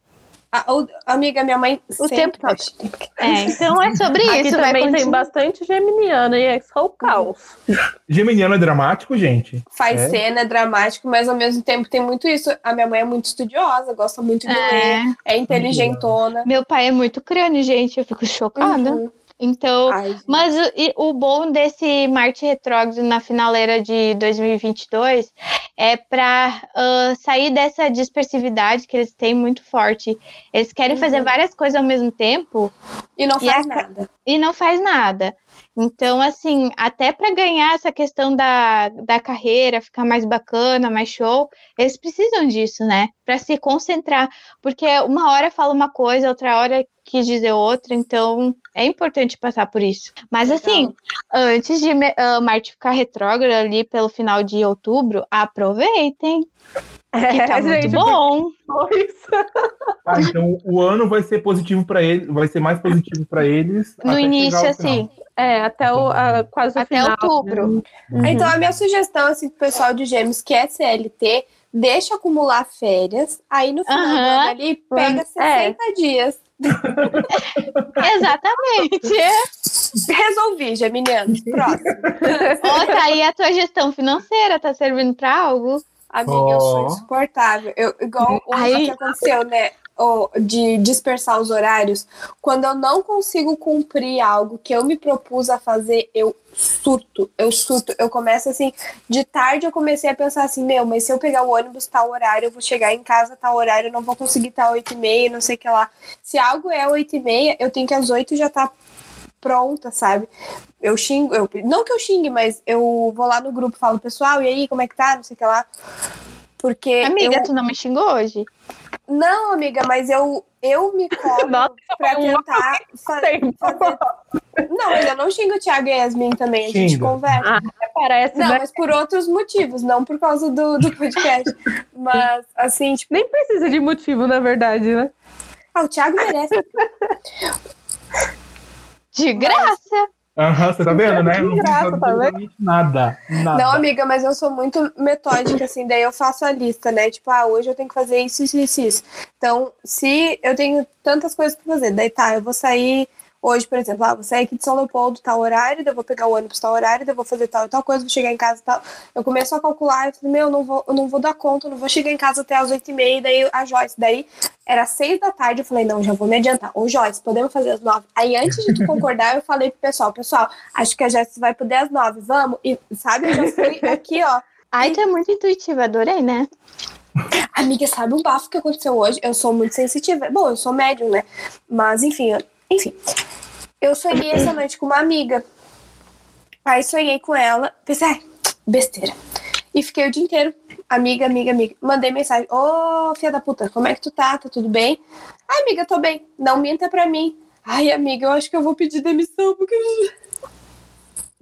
Ah, o- amiga, minha mãe O tempo todo. chilique. É, então é sobre Aqui isso. Vai também tem bastante geminiana e é só o caos. Geminiano é dramático, gente? Faz É? cena, é dramático, mas ao mesmo tempo tem muito isso. A minha mãe é muito estudiosa, gosta muito de ler, É, é inteligentona. meu pai é muito crânio, gente. Eu fico chocada. Uhum. Então, Ai. Mas o, e o bom desse Marte retrógrado na finaleira de 2022 é para sair dessa dispersividade que eles têm muito forte. Eles querem fazer Uhum. várias coisas ao mesmo tempo E não e faz a- nada. e não faz nada. Então, assim, até para ganhar essa questão da, da carreira, ficar mais bacana, mais show, eles precisam disso, né? Para se concentrar. Porque uma hora fala uma coisa, outra hora quis dizer outra, então é importante passar por isso. Mas, assim, antes de me- ah, Marte ficar retrógrado ali pelo final de outubro, aproveitem, que tá muito gente, bom. Ah, então o ano vai ser positivo para eles, vai ser mais positivo para eles. No início, assim, É, até o, a- quase o Até final. outubro. né? Então, a minha sugestão, assim, pro pessoal de gêmeos que é CLT, deixa acumular férias, aí no final ano ali, pega É. 60 dias. *laughs* Exatamente. Resolvi, geminianos. Próximo. *laughs* Ó, tá aí a tua gestão financeira, tá servindo pra algo? Amiga, eu sou insuportável. Eu, igual o Aí- que aconteceu, né? De dispersar os horários. Quando eu não consigo cumprir algo que eu me propus a fazer, eu surto. Eu surto. Eu começo assim, de tarde eu comecei a pensar assim, meu, mas se eu pegar o ônibus tal horário, eu vou chegar em casa tal horário, eu não vou conseguir tal oito e meia, não sei o que lá. Se algo é oito e meia, eu tenho que às oito já tá pronta, sabe? Eu xingo, eu, não que eu xingue, mas eu vou lá no grupo, falo, pessoal, e aí, como é que tá? Não sei o que lá. Porque. Amiga, eu- tu não me xingou hoje? Não, amiga, mas eu, eu me cobro Nossa, pra um tentar fazer. Não, mas eu não xingo o Thiago e a Yasmin também, a gente conversa. Parece, Não, né? mas por outros motivos, não por causa do, do podcast. Mas, assim, tipo, Nem precisa de motivo, na verdade, né? ah, o Thiago merece. De graça. Aham, você tá vendo, né? Não graça, tá vendo? nada. Nada. Não, amiga, mas eu sou muito metódica, assim, daí eu faço a lista, né? Tipo, ah, hoje eu tenho que fazer isso, isso, isso, isso. Então, se eu tenho tantas coisas pra fazer, daí tá, eu vou sair hoje, por exemplo, ah, vou sair aqui de São Leopoldo, tal horário, daí eu vou pegar o ônibus tal horário, daí eu vou fazer tal e tal coisa, vou chegar em casa tal. Eu começo a calcular, eu falei, meu, eu não vou, eu não vou dar conta, eu não vou chegar em casa até as oito e meia, daí a Joyce, daí era seis da tarde, eu falei, não, já vou me adiantar. Ô, Joyce, podemos fazer às nove? Aí, antes de tu *laughs* concordar, eu falei pro pessoal, pessoal, acho que a Joyce vai poder às nove, vamos? E, sabe, eu já fui aqui, ó. Ai, tu é muito intuitiva, adorei, né? Amiga, sabe um bafo que aconteceu hoje? Eu sou muito sensitiva. Bom, eu sou médium, né? Mas, enfim, enfim. Eu sonhei essa noite com uma amiga. Aí sonhei com ela. Pensei, ai, besteira. E fiquei o dia inteiro, amiga, amiga, amiga. Mandei mensagem, ô, filha da puta, como é que tu tá? Tá tudo bem? Ai, amiga, tô bem. Não minta pra mim. Ai, amiga, eu acho que eu vou pedir demissão, porque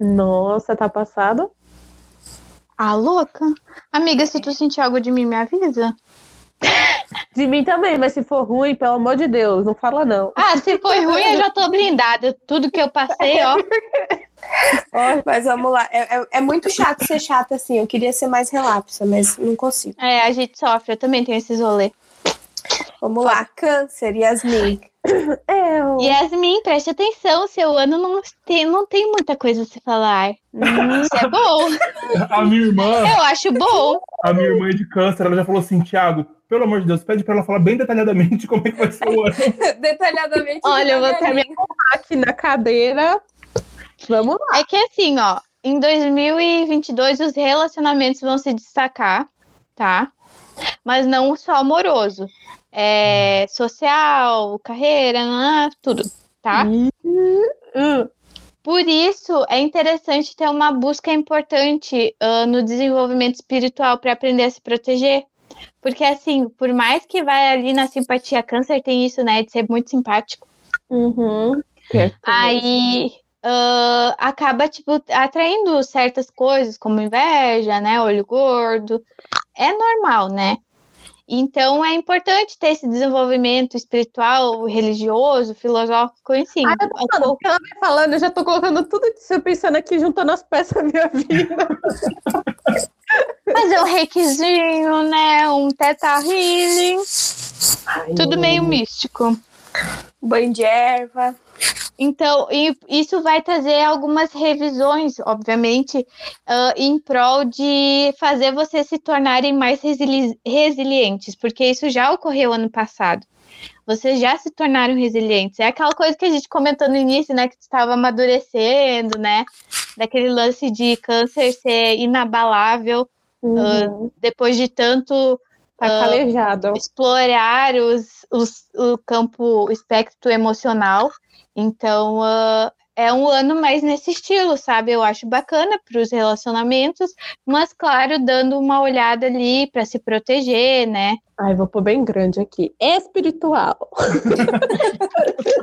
Nossa, tá passado? Ah, louca. Amiga, se tu sentir algo de mim, me avisa. De mim também, mas se for ruim, pelo amor de Deus, não fala não. Ah, se foi ruim, eu já tô blindada. Tudo que eu passei, *laughs* ó. Mas vamos lá. É, é- é muito chato ser chata assim. Eu queria ser mais relapsa, mas não consigo. É, a gente sofre. Eu também tenho esses rolês. Vamos lá. Câncer, Yasmin. *coughs* É, o- Yasmin, preste atenção. Seu ano não tem, não tem muita coisa a se falar. Isso é bom. A minha irmã, Eu acho bom. a minha irmã de câncer, ela já falou assim, Thiago, pelo amor de Deus, pede pra ela falar bem detalhadamente como é que vai ser o ano. *laughs* Detalhadamente. Olha, eu vou ter devagarinho. aqui na cadeira. Vamos lá. É que assim, ó, em 2022 os relacionamentos vão se destacar, tá? Mas não só amoroso. É social, carreira, nanã, tudo, tá? Por isso é interessante ter uma busca importante ah, no desenvolvimento espiritual para aprender a se proteger. Porque assim, por mais que vai ali na simpatia, câncer tem isso, né, de ser muito simpático. uhum. Aí ah, acaba, tipo, atraindo certas coisas, como inveja, né? Olho gordo. É normal, né? Então é importante ter esse desenvolvimento espiritual, religioso, filosófico, enfim. Ah, eu tô falando, o que ela vai falando, eu já tô colocando tudo isso, eu pensando aqui, juntando as peças da minha *laughs* vida. Fazer um reikizinho, né? Um teta healing. Tudo meio místico. Banho de erva. Então, e isso vai trazer algumas revisões, obviamente, ah, em prol de fazer vocês se tornarem mais resili- resilientes, porque isso já ocorreu ano passado. Vocês já se tornaram resilientes. É aquela coisa que a gente comentou no início, né? Que estava amadurecendo, né? Daquele lance de câncer ser inabalável Uhum. depois de tanto Tá ah, calejado. explorar os, os- o campo, o espectro emocional. Então, ah, é um ano mais nesse estilo, sabe? Eu acho bacana para os relacionamentos, mas, claro, dando uma olhada ali para se proteger, né? Ai, vou pôr bem grande aqui. Espiritual. *laughs*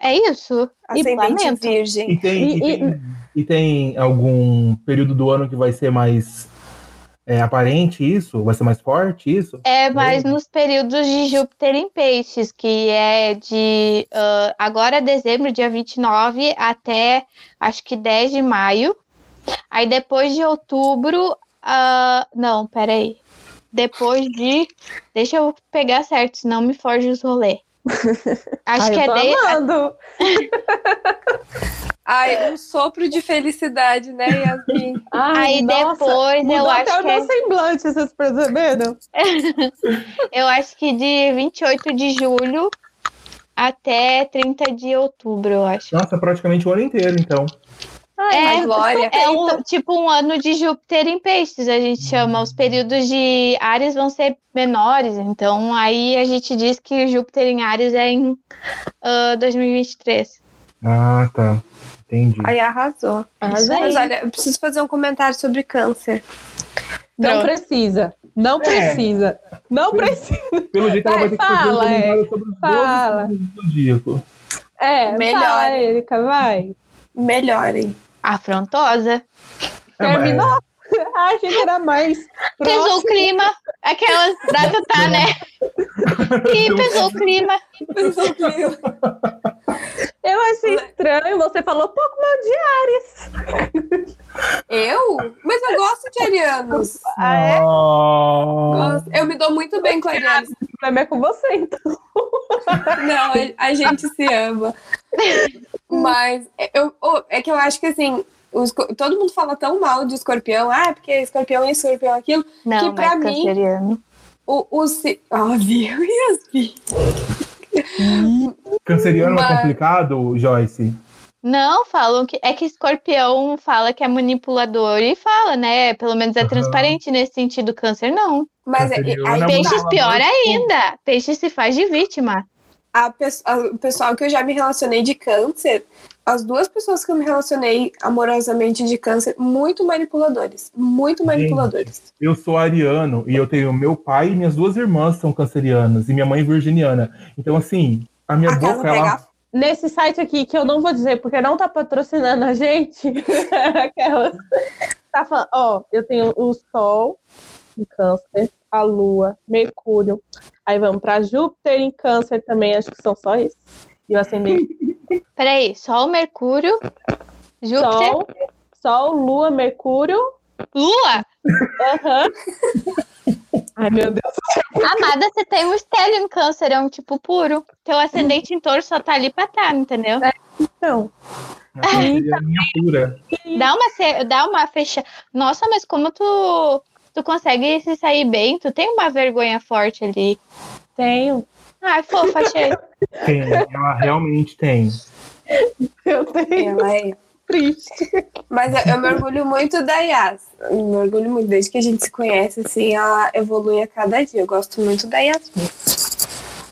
É isso. Ascendente Lamento. virgem. E tem, e, E- tem, e tem algum período do ano que vai ser mais é, aparente isso? Vai ser mais forte isso? É mais Mesmo? nos períodos de Júpiter em peixes, que é de ah, agora dezembro, dia 29, até acho que 10 de maio. Aí depois de outubro, ah, não, peraí. Depois de. Deixa eu pegar certo, senão me foge os rolê. Acho Ai, que eu é tô de, amando. *laughs* Ai, um sopro de felicidade, né, Yasmin? Ai, Aí nossa, depois eu acho até o que é- meu semblante, vocês perceberam? *laughs* eu acho que de 28 de julho até 30 de outubro, eu acho. Nossa, praticamente o ano inteiro, então. Ai, É, Ai, Glória. É um, tipo um ano de Júpiter em peixes, a gente chama. Os períodos de Ares vão ser menores, então aí a gente diz que Júpiter em Ares é em ah, 2023. Ah, tá. Entendi. Ai, arrasou. Arrasei. Mas olha, eu preciso fazer um comentário sobre câncer. Não Pronto. precisa. Não precisa. Não precisa. Pelo jeito, ela Vai, vai ter que fazer um comentário sobre os Fala. 12 signos do zodíaco. É, Melhor. fala, Erika, vai. Melhorem. Afrontosa. É, mas- Terminou? Ah, a gente era mais. Pesou o próximo. clima. Aquelas da Tatá, né? *laughs* E pesou o clima. Eu achei estranho, você falou pouco mal de Ares. Eu? Mas eu gosto de arianos. Ah, é? Gosto. Eu me dou muito bem com arianos. O problema é com você, então. Não, a gente se ama. Mas eu, oh, é que eu acho que assim, os todo mundo fala tão mal de escorpião, ah, porque escorpião é escorpião aquilo. Não, Que pra mas mim- canceriano. O, o si- Ah, *laughs* viu, Yasmin? Canceriano é Mas- complicado, Joyce? Não, falam que é que escorpião fala que é manipulador e fala, né? Pelo menos é Aham. transparente nesse sentido. Câncer não. Mas é, aí é muito Peixes tá. pior ainda. Peixe se faz de vítima. A, a- o pessoal que eu já me relacionei de câncer, as duas pessoas que eu me relacionei amorosamente de câncer, muito manipuladores. Muito manipuladores. Eu sou ariano e eu tenho meu pai e minhas duas irmãs são cancerianas e minha mãe virginiana. Então, assim, a minha A casa boca, ela. Nesse site aqui, que eu não vou dizer porque não tá patrocinando a gente, *laughs* aquela. Tá falando, ó, eu tenho o Sol em Câncer, a Lua, Mercúrio. Aí vamos pra Júpiter em Câncer também, acho que são só isso. E o ascendente *laughs* Peraí, Sol, Mercúrio, Júpiter, Sol, Sol, Lua, Mercúrio. Lua. Aham. *laughs* Ai, meu Deus. Amada, você tem um estélio em câncer, é um tipo puro. Teu ascendente em touro só tá ali pra tá, entendeu? Então, A cancerianinha pura. Dá uma, dá uma fecha. Nossa, mas como tu, tu consegue se sair bem? Tu tem uma vergonha forte ali. tenho. Ai, fofa, *laughs* achei. Tem, ela realmente tem. Eu tenho. Ela é. Triste. Mas eu, eu me orgulho muito da Yas. Eu me orgulho muito, desde que a gente se conhece, assim, ela evolui a cada dia. Eu gosto muito da Yasmin.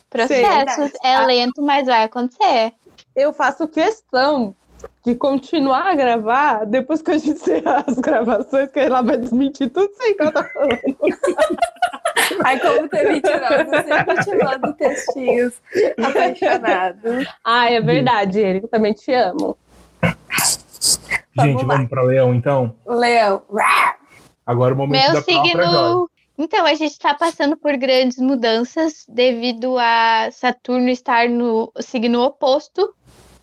Processos é lento, mas vai acontecer. Eu faço questão de continuar a gravar depois que a gente encerrar as gravações, que ela vai desmentir tudo isso aí que ela tá falando. Aí, como tem mentirosa, você continuando textinhos apaixonados. Ah, é verdade, Erika, eu também te amo. Gente, lá. vamos para Leão, então? Leão. Agora o momento Meu da signo. Então, a gente está passando por grandes mudanças devido a Saturno estar no signo oposto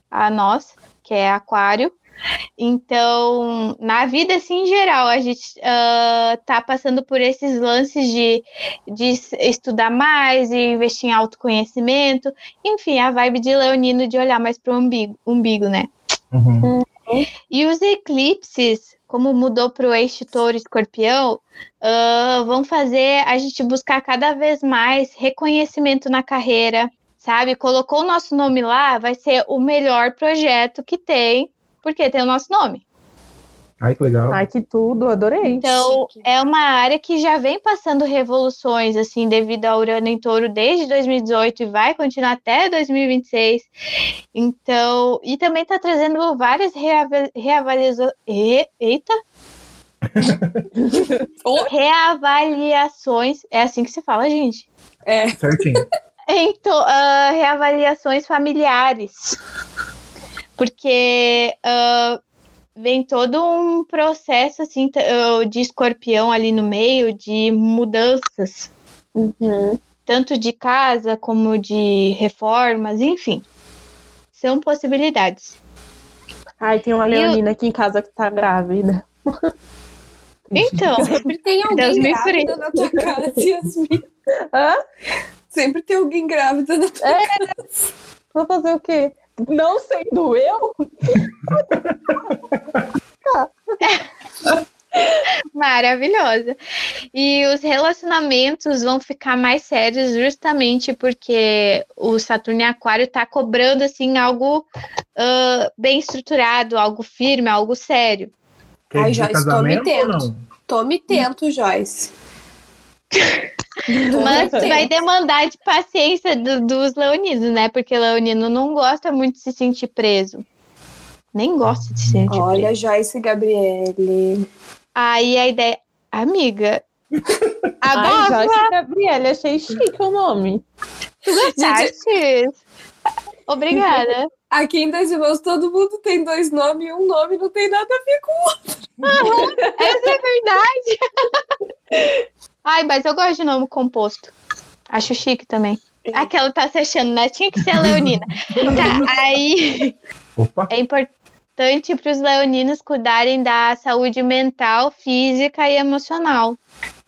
a nós, que é Aquário. Então, na vida, assim, em geral, a gente ah, tá passando por esses lances de, de estudar mais e investir em autoconhecimento. Enfim, a vibe de Leonino de olhar mais para o umbigo, umbigo, né? Uhum. E os eclipses, como mudou para o eixo touro escorpião, ah, vão fazer a gente buscar cada vez mais reconhecimento na carreira, sabe? Colocou o nosso nome lá, vai ser o melhor projeto que tem, porque tem o nosso nome. Ai, que legal. Ai, que tudo, adorei. Então, Chique. é uma área que já vem passando revoluções, assim, devido ao Urano em Touro desde 2018 e vai continuar até 2026. Então, e também está trazendo várias reava- reavaliações. Eita! *laughs* Reavaliações. É assim que se fala, gente. É. Certinho. *laughs* Então, ah, reavaliações familiares. Porque ah, vem todo um processo assim ah, de escorpião ali no meio, de mudanças, Uhum. tanto de casa como de reformas, enfim. São possibilidades. Ai, tem uma leonina aqui em casa que tá grávida. Então, *laughs* Sempre tem alguém Deus me grávida na tua casa, Yasmin. Hã? Sempre tem alguém grávida na tua Vou fazer o quê? Não sendo eu? Maravilhosa. E os relacionamentos vão ficar mais sérios justamente porque o Saturno em Aquário está cobrando assim algo ah, bem estruturado, algo firme, algo sério. Quer Ai, Joyce, tô me tendo. não? Tome tento, Joyce. *laughs* Mas vai demandar de paciência do- dos leoninos, né? Porque leonino não gosta muito de se sentir preso. Nem gosta de se sentir preso. Olha, Joyce e Gabriele. Aí a ideia, amiga, *laughs* Ai, Adoro. Joyce Gabriele, achei chique o nome. Gente, Obrigada. Aqui em Dois Irmãos todo mundo tem dois nomes e um nome não tem nada a ver com o outro. *laughs* Essa é verdade. *laughs* Ai, mas eu gosto de nome composto. Acho chique também. Aquela tá se achando, né? Tinha que ser a Leonina. *laughs* Tá, aí Opa. é importante para os leoninos cuidarem da saúde mental, física e emocional.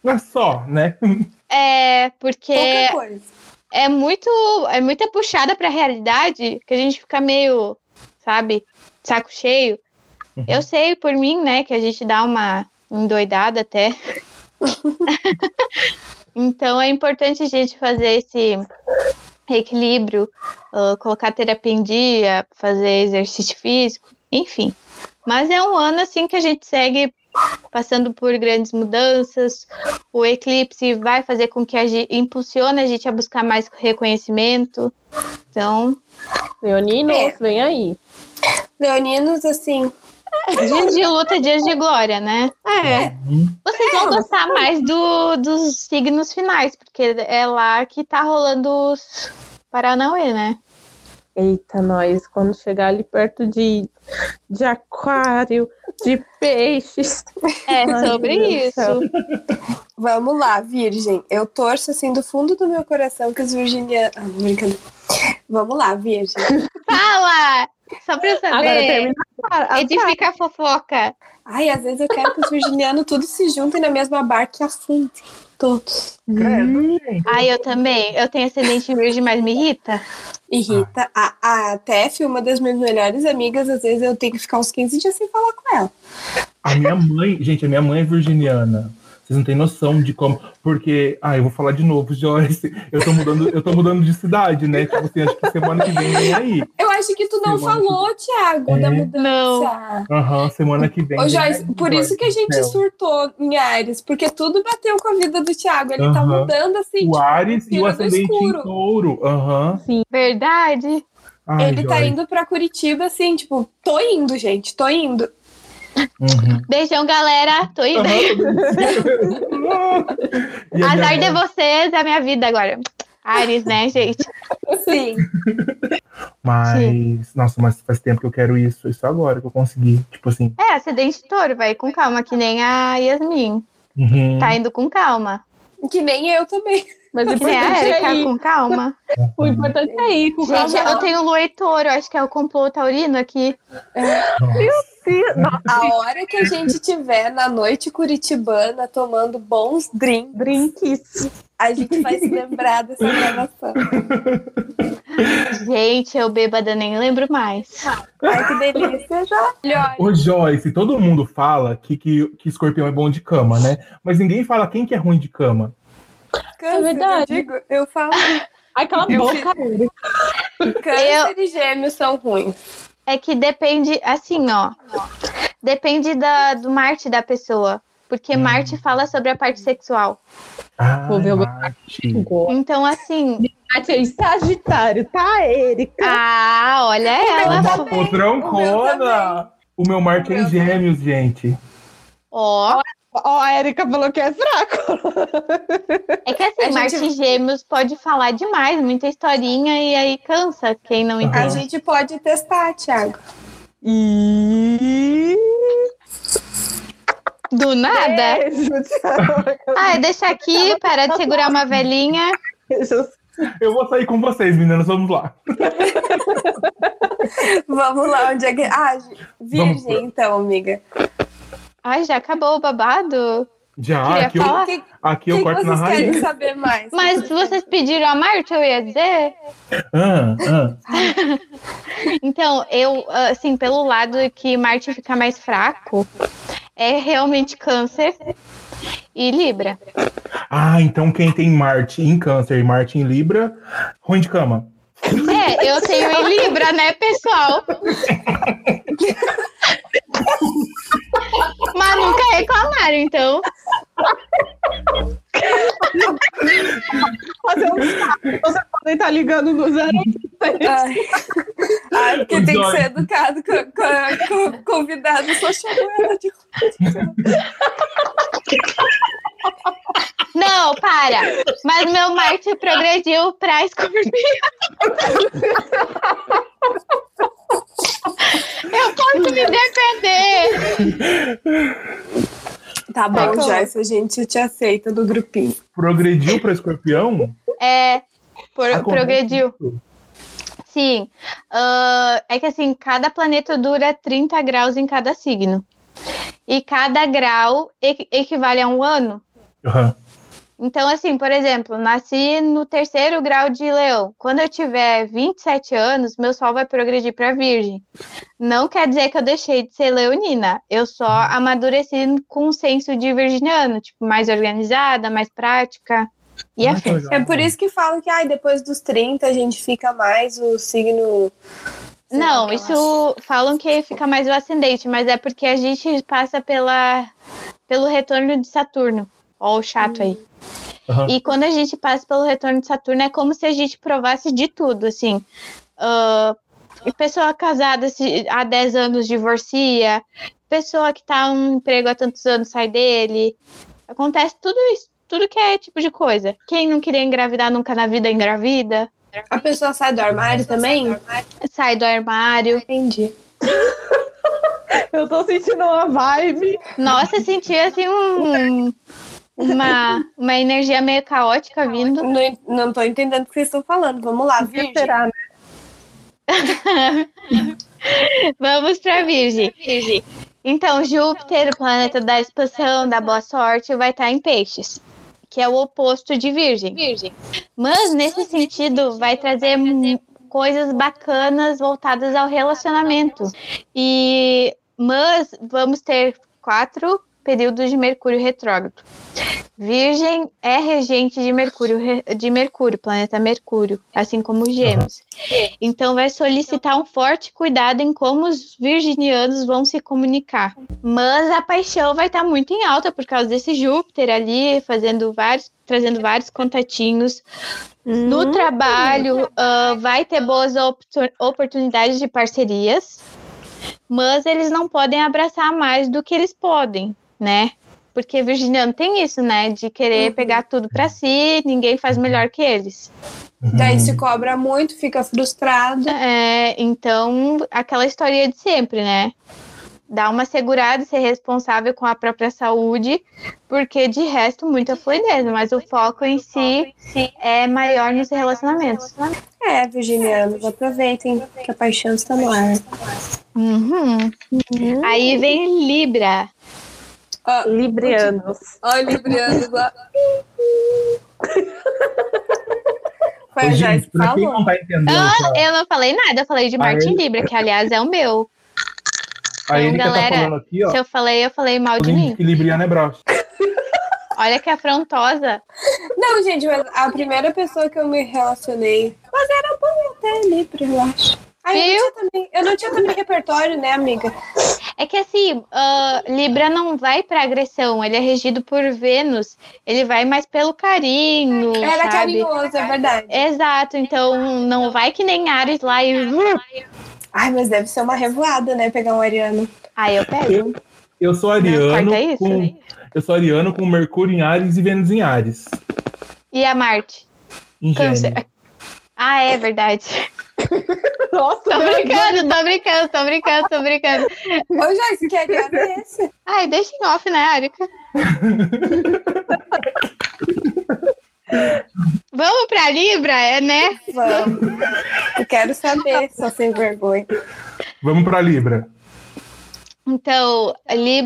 Não é só, né? *laughs* É, porque Pouca coisa. é muito é muita puxada para a realidade que a gente fica meio, sabe, saco cheio. Uhum. Eu sei por mim, né, que a gente dá uma endoidada até. Então é importante a gente fazer esse equilíbrio, ah, colocar terapia em dia, fazer exercício físico, enfim. Mas é um ano assim que a gente segue passando por grandes mudanças. O eclipse vai fazer com que a gente impulsione a gente a buscar mais reconhecimento. Então, Leoninos, É. vem aí. Leoninos, assim. Dias de luta, dias de glória, né? É. Vocês vão gostar mais do, dos signos finais, porque é lá que tá rolando os Paranauê, né? Eita, nós, quando chegar ali perto de, de aquário, de peixes. É Ai, sobre isso. Vamos lá, Virgem. Eu torço assim do fundo do meu coração que os virginianos. Ah, brincadeira. Vamos lá, Virgem. Fala! Só pra eu Agora saber. termina a Edifica a fofoca. Ai, às vezes eu quero que os virginianos todos se juntem na mesma barca e afundem. Todos. Gente. Ai, eu também. Eu tenho ascendente virgem, mas me irrita. Irrita. A, a Tef, uma das minhas melhores amigas, às vezes eu tenho que ficar uns 15 dias sem falar com ela. A minha mãe, gente, a minha mãe é virginiana. Vocês não têm noção de como. Porque. Ah, eu vou falar de novo, Joyce. Eu tô mudando, eu tô mudando de cidade, né? Tipo assim, acho que semana que vem vem aí. Eu acho que tu não Semana que- falou, Thiago, É. da mudança. Não. Aham, semana que vem. Ô, vem Joyce, aí, por isso que a gente Céu. surtou em Ares, porque tudo bateu com a vida do Thiago. Ele tá Aham. mudando assim. O tipo, Ares e o ascendente em touro. Aham. Verdade. Ai, Ele tá Joyce. indo pra Curitiba, assim, tipo, tô indo, gente, tô indo. Uhum. Beijão, galera. Tô indo. Minha *laughs* Azar de vocês, é a minha vida agora. Ares, né, gente? Sim. Mas, nossa, mas faz tempo que eu quero isso. Isso agora que eu consegui. Tipo assim. É, acidente de touro, vai com calma, que nem a Yasmin. uhum. Tá indo com calma. Que nem eu também. Mas o a importante é Erika ir. com calma. O importante é ir com Gente, calma. eu tenho lua e touro, acho que é o complô taurino aqui. Nossa, A hora que a gente tiver na noite curitibana tomando bons drinks, Drinks. a gente vai se lembrar dessa gravação. Gente, eu bêbada nem lembro mais. Ai, que delícia. Já. Olha, Ô, Joyce, todo mundo fala que, que, que escorpião é bom de cama, né? Mas ninguém fala quem que é ruim de cama. Câncer, verdade. Eu, digo, eu falo, *laughs* Ai, cala a Eu boca. câncer e gêmeos são ruins. É que depende, assim, ó. Depende da, do Marte da pessoa. Porque Hum. Marte fala sobre a parte sexual. Ah, Vou ver o meu Marte. Então, assim. Marte é Sagitário, tá, Erika? Ah, olha ela. Uma O meu! O meu Marte é em gêmeos, gente. Ó. Ó, a Erika falou que é fraco. *laughs* É que assim, A Marte gente- Gêmeos pode falar demais, muita historinha, e aí cansa quem não entende. A gente pode testar, Thiago. E... Do nada. Beijo, tchau. Ah, deixa aqui, para de segurar uma velhinha. Eu vou sair com vocês, meninas, vamos lá. *laughs* Vamos lá, onde é que. Ah, Vamos virgem, então, amiga. Ai, já acabou o babado? Já, Queria aqui eu, falar? Que, aqui que eu que corto na vocês querem raiz. saber mais? *laughs* Mas se vocês pediram a Marte, eu ia dizer. Ah, ah. *laughs* Então, eu, assim, pelo lado que Marte fica mais fraco, é realmente Câncer e Libra. Ah, então quem tem Marte em Câncer e Marte em Libra, ruim de cama. É, eu tenho em Libra, né, pessoal? *laughs* Mas nunca reclamaram, então. Fazer um saco. Você pode estar ligando no zero. Ai, Ai, porque tem que ser educado com, com, com convidado, só ela de Não, para. Mas meu Marte progrediu pra escorpião. Eu posso me defender. Tá bom, Tá. Joyce, a gente te aceita do grupinho. Progrediu para escorpião? É, por- progrediu. Sim. Ah, é que assim, cada planeta dura 30 graus em cada signo. E cada grau equi- equivale a um ano. Aham. Então, assim, por exemplo, nasci no terceiro grau de leão. Quando eu tiver 27 anos, meu sol vai progredir para virgem. Não quer dizer que eu deixei de ser leonina. Eu só amadureci com um senso de virginiano, tipo, mais organizada, mais prática. E. É por isso que falam que ai, depois dos 30 a gente fica mais o signo. Não, isso falam que fica mais o ascendente, mas é porque a gente passa pela, pelo retorno de Saturno. Ó, o chato aí. Aham. E quando a gente passa pelo retorno de Saturno, é como se a gente provasse de tudo, assim. Ah, pessoa casada se- há 10 anos divorcia, pessoa que tá num emprego há tantos anos sai dele. Acontece tudo isso, tudo que é tipo de coisa. Quem não queria engravidar nunca na vida engravida, A pessoa sai do armário também? sai do armário. Entendi. *laughs* Eu tô sentindo uma vibe. Nossa, eu senti assim um, uma, uma energia meio caótica vindo. Não, não tô entendendo o que vocês estão falando. Vamos lá, Virgem. será, né? *laughs* Vamos para Virgem. Então, Júpiter, o planeta da expansão, da boa sorte, vai estar em Peixes, que é o oposto de Virgem. Mas, nesse sentido, vai trazer coisas bacanas voltadas ao relacionamento. E, mas vamos ter quatro períodos de Mercúrio retrógrado. Virgem é regente de Mercúrio, de Mercúrio, planeta Mercúrio, assim como os Gêmeos. Então vai solicitar um forte cuidado em como os virginianos vão se comunicar. Mas a paixão vai estar muito em alta por causa desse Júpiter ali, fazendo vários, trazendo vários contatinhos. No trabalho, ah, vai ter boas opor- oportunidades de parcerias, mas eles não podem abraçar mais do que eles podem, né? Porque virginiano tem isso, né? De querer pegar tudo pra si, ninguém faz melhor que eles. Daí se cobra muito, fica frustrado. É, então, aquela história de sempre, né? Dar uma segurada e ser responsável com a própria saúde, porque de resto, muita fluidez, mas o foco em si é maior nos relacionamentos. É, virginianos, aproveitem que a paixão está no ar. Uhum. Aí vem Libra. Ó, Librianos. ó o Libriano lá. Foi a Ô, gente, pra quem falou? não tá entendendo, Ah, tá? eu não falei nada, eu falei de Aí- Libra, que aliás é o meu. a Erika galera, tá aqui, ó. Se eu falei, eu falei mal de mim. que Libriana é broxa. *laughs* Olha que afrontosa. Não, gente, mas a primeira pessoa que eu me relacionei. Mas era bom até Libra, eu acho. Ah, eu, não tinha também, eu não tinha também repertório, né, amiga? É que assim, ah, Libra não vai pra agressão, ele é regido por Vênus, ele vai mais pelo carinho, Era sabe? carinhoso, é verdade. Exato, então não vai que nem Ares lá e. Ai, mas deve ser uma revoada, né, pegar um ariano. Aí eu pego. Eu, eu sou ariano corta isso. com eu sou ariano com Mercúrio em Ares e Vênus em Ares. E a Marte? Em Câncer. Ah, é verdade. *laughs* Nossa, Tô brincando, tô brincando, tô brincando, tô brincando. Ô, Joyce, que ariano é esse? Ai, deixa em off, né, Arika? *laughs* Vamos pra Libra, é, né? Vamos. Eu quero saber, só sem vergonha. Vamos pra Libra. Então,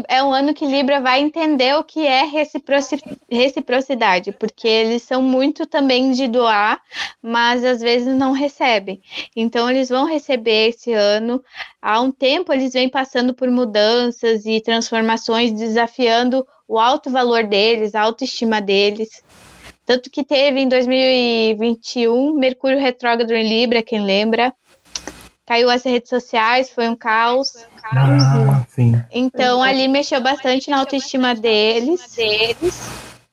é um ano que Libra vai entender o que é reciproci- reciprocidade, porque eles são muito também de doar, mas às vezes não recebem. Então, eles vão receber esse ano. Há um tempo, eles vêm passando por mudanças e transformações, desafiando o alto valor deles, a autoestima deles. Tanto que teve em 2021 Mercúrio retrógrado em Libra, quem lembra? Caiu as redes sociais, foi um caos. Ah, sim. Então ali mexeu bastante na autoestima deles.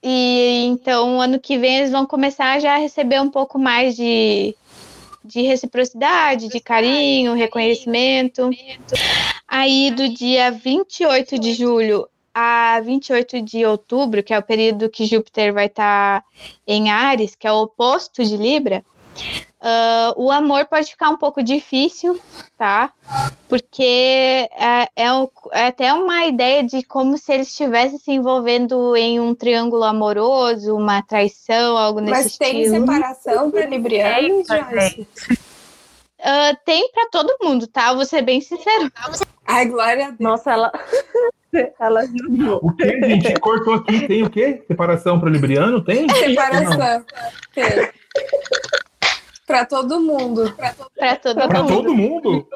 E então ano que vem eles vão começar já a receber um pouco mais de, de reciprocidade, de carinho, reconhecimento. Aí do dia 28 de julho a 28 de outubro, que é o período que Júpiter vai estar em Ares, que é o oposto de Libra, uh, o amor pode ficar um pouco difícil, tá? Porque é, é, é até uma ideia de como se ele estivesse se envolvendo em um triângulo amoroso, uma traição, algo nesse Mas tem estilo. separação para Libriano, Joyce? Ah, tem pra todo mundo, tá? Vou ser bem sincero. Ai, glória a Deus. Nossa, ela. *laughs* ela. O que, gente? Cortou aqui. Tem o quê? Separação para Libriano? Tem? *laughs* Separação. Tem. Pra todo mundo. Pra todo Para mundo. todo mundo?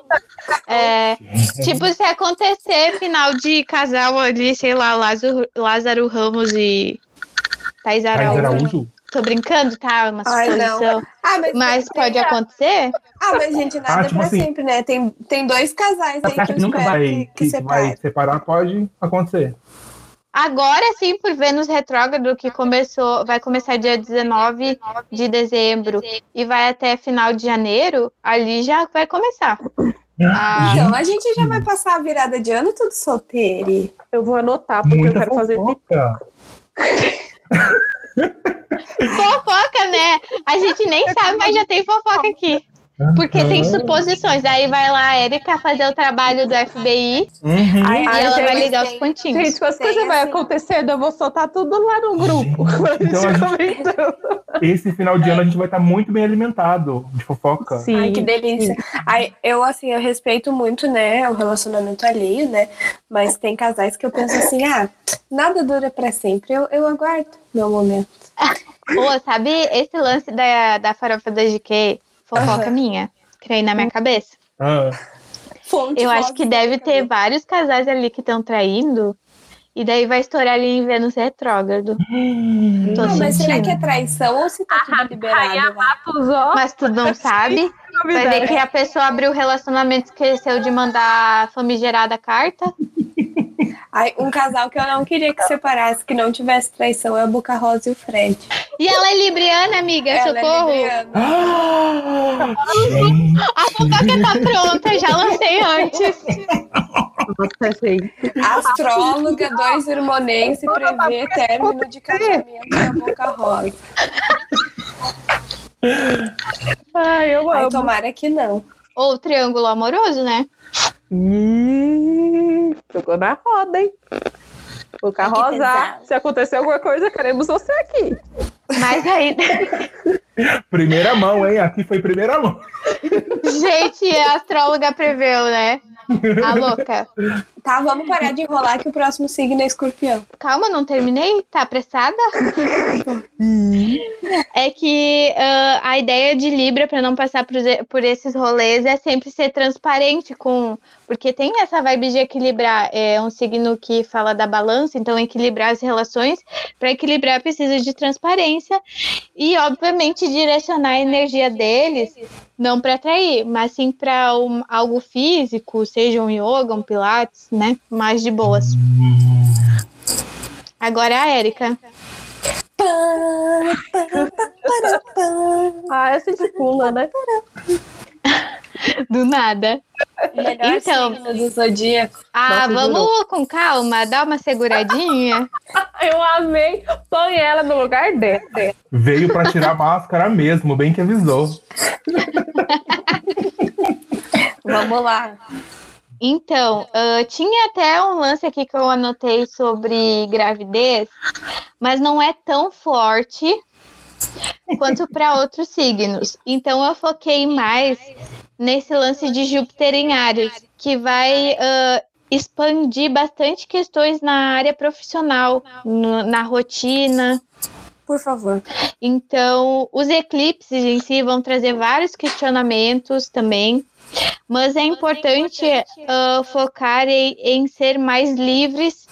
É, tipo, se acontecer final de casal ali, sei lá, Lázaro, Lázaro Ramos e Thais Thais Araújo. Araújo? Tô brincando, tá? Uma Ai, não. suposição. Ah, mas, Mas pode acontecer? Ah, mas gente, nada Ah, é tipo pra assim- sempre, né? Tem, tem dois casais aí Você acha que nunca vai, que, que que vai separar? Pode acontecer. Agora sim, por Vênus retrógrado, que começou, vai começar dia 19 de dezembro e vai até final de janeiro, ali já vai começar. Ah, Então, a gente já vai passar a virada de ano tudo solteiro. Eu vou anotar, porque Muita eu quero fazer. fofoca. *laughs* fofoca, né? A gente nem sabe, mas já tem fofoca aqui. Porque tem Aham. suposições. Aí vai lá a Erika fazer o trabalho do FBI Uhum. E Ai, ela vai ligar os pontinhos. Gente, quando coisas vai assim. acontecendo, eu vou soltar tudo lá no grupo. *laughs* gente Então a gente-. Esse final de ano a gente vai estar muito bem alimentado de fofoca. Sim. Ai, que delícia. Ai, eu, assim, eu respeito muito, né, o relacionamento alheio, né? Mas tem casais que eu penso assim, ah, nada dura pra sempre. Eu, eu aguardo meu momento. Pô, sabe esse lance da, da farofa da GK? Fofoca Aham. minha. Criei na minha cabeça. Ah, Fonte Eu acho que deve ter cabeça. vários casais ali que estão traindo. E daí vai estourar ali em Vênus retrógrado. *gasps* Tô Não, mas será sentindo. que é traição ou se tá tudo liberado? lá? Usou, Mas tu não *laughs* sabe? Vai ver que a pessoa abriu o relacionamento e esqueceu de mandar a famigerada carta. Ai, um casal que eu não queria que separasse, que não tivesse traição, é o Boca Rosa e o Fred. E ela é libriana, amiga, Ela é socorro. libriana. Ah, *laughs* a fofoca tá pronta, já lancei antes. Astróloga, dois irmonenses, prevê término de casamento da Boca Rosa. Ai, eu Ai, amo. tomara que não. Ou triângulo amoroso, né? Ih, jogou na roda, hein? O que Rosa, se acontecer alguma coisa, queremos você aqui. Mas aí, *laughs* Primeira mão, hein? Aqui foi primeira mão. gente, a astróloga preveu, né? A louca. Tá, vamos parar de enrolar que o próximo signo é escorpião. Calma, não terminei? Tá apressada? *laughs* é que ah, a ideia de Libra, para não passar por, por esses rolês, é sempre ser transparente com. Porque tem essa vibe de equilibrar. É um signo que fala da balança, então equilibrar as relações. Para equilibrar, precisa de transparência e, obviamente, direcionar a energia deles. Não para atrair, mas sim para um, algo físico, seja um yoga, um pilates, né? Mais de boas. Agora a Érica. *laughs* Ah, essa de pula, né? Do nada. Melhor Então. do zodíaco. Ah, Nossa, vamos com calma, dá uma seguradinha. *laughs* Eu amei. Põe ela no lugar dela. Veio pra tirar a máscara mesmo, bem que avisou. *laughs* Vamos lá. Então, ah, tinha até um lance aqui que eu anotei sobre gravidez, mas não é tão forte quanto para outros signos. Então, eu foquei mais nesse lance de Júpiter em Áries, que vai ah, expandir bastante questões na área profissional, no- na rotina, Por favor. Então, os eclipses em si vão trazer vários questionamentos também, mas é importante ah, focar em, em ser mais livres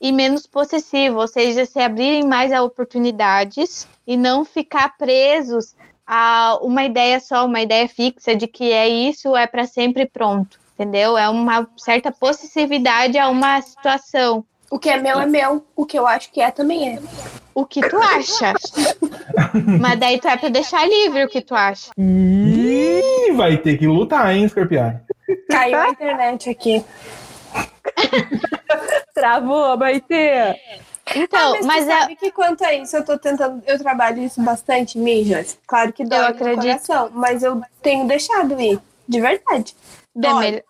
e menos possessivo, ou seja, se abrirem mais a oportunidades e não ficar presos a uma ideia só, uma ideia fixa de que é isso, é para sempre pronto, entendeu? É uma certa possessividade a uma situação. O que é meu é meu. O que eu acho que é também é. O que tu acha? *laughs* Mas daí tu é pra deixar livre o que tu acha. Ih, vai ter que lutar, hein, escorpião? Caiu a internet aqui. *laughs* Travou, Maite. Então, mas, mas tu é, sabe que quanto a isso, eu tô tentando. Eu trabalho isso bastante Joyce. Claro que dói Eu no acredito. coração, mas eu tenho deixado ir. De verdade. é Dói. melhor-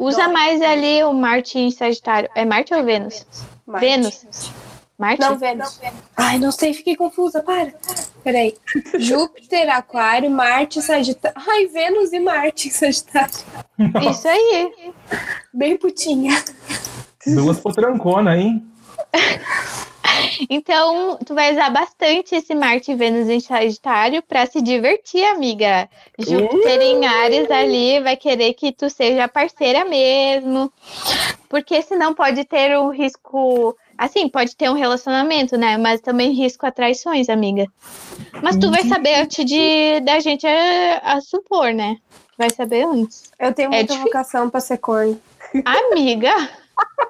usa Dói. mais ali o Marte em Sagitário. É Marte ou Vênus? Marte. Vênus. Marte? Não, Vênus. Ai, não sei, fiquei confusa. Para. Peraí. *laughs* Júpiter, Aquário, Marte, Sagitário. Ai, Vênus e Marte em Sagitário. Isso aí. Bem putinha. Duas potranconas, hein? *laughs* Então, tu vai usar bastante esse Marte e Vênus em Sagitário para se divertir, amiga. Júpiter em Ares ali vai querer que tu seja parceira mesmo. Porque senão pode ter um risco. Assim, pode ter um relacionamento, né? Mas também risco a traições, amiga. Mas tu vai saber antes de da gente a, a supor, né? Vai saber antes. Eu tenho É muita difícil. vocação pra ser corno. Amiga, *laughs*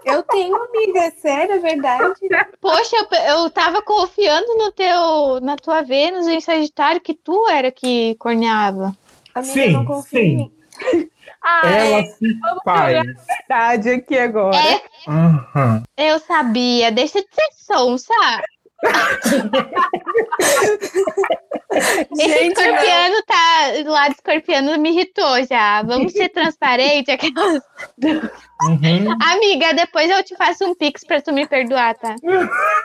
Eu tenho, amiga, é sério, é verdade. poxa, eu, eu tava confiando no teu, na tua Vênus em Sagitário que tu era que corneava. Amiga, Sim, não sim. mim. Ela se faz. Verdade aqui agora. É, Aham. eu sabia. Deixa de ser sonsa. Esse *laughs* Gente, não. escorpiano tá lá de escorpiano me irritou já. Vamos ser transparentes. Aquelas... Uhum. Amiga, depois eu te faço um pix pra tu me perdoar, tá?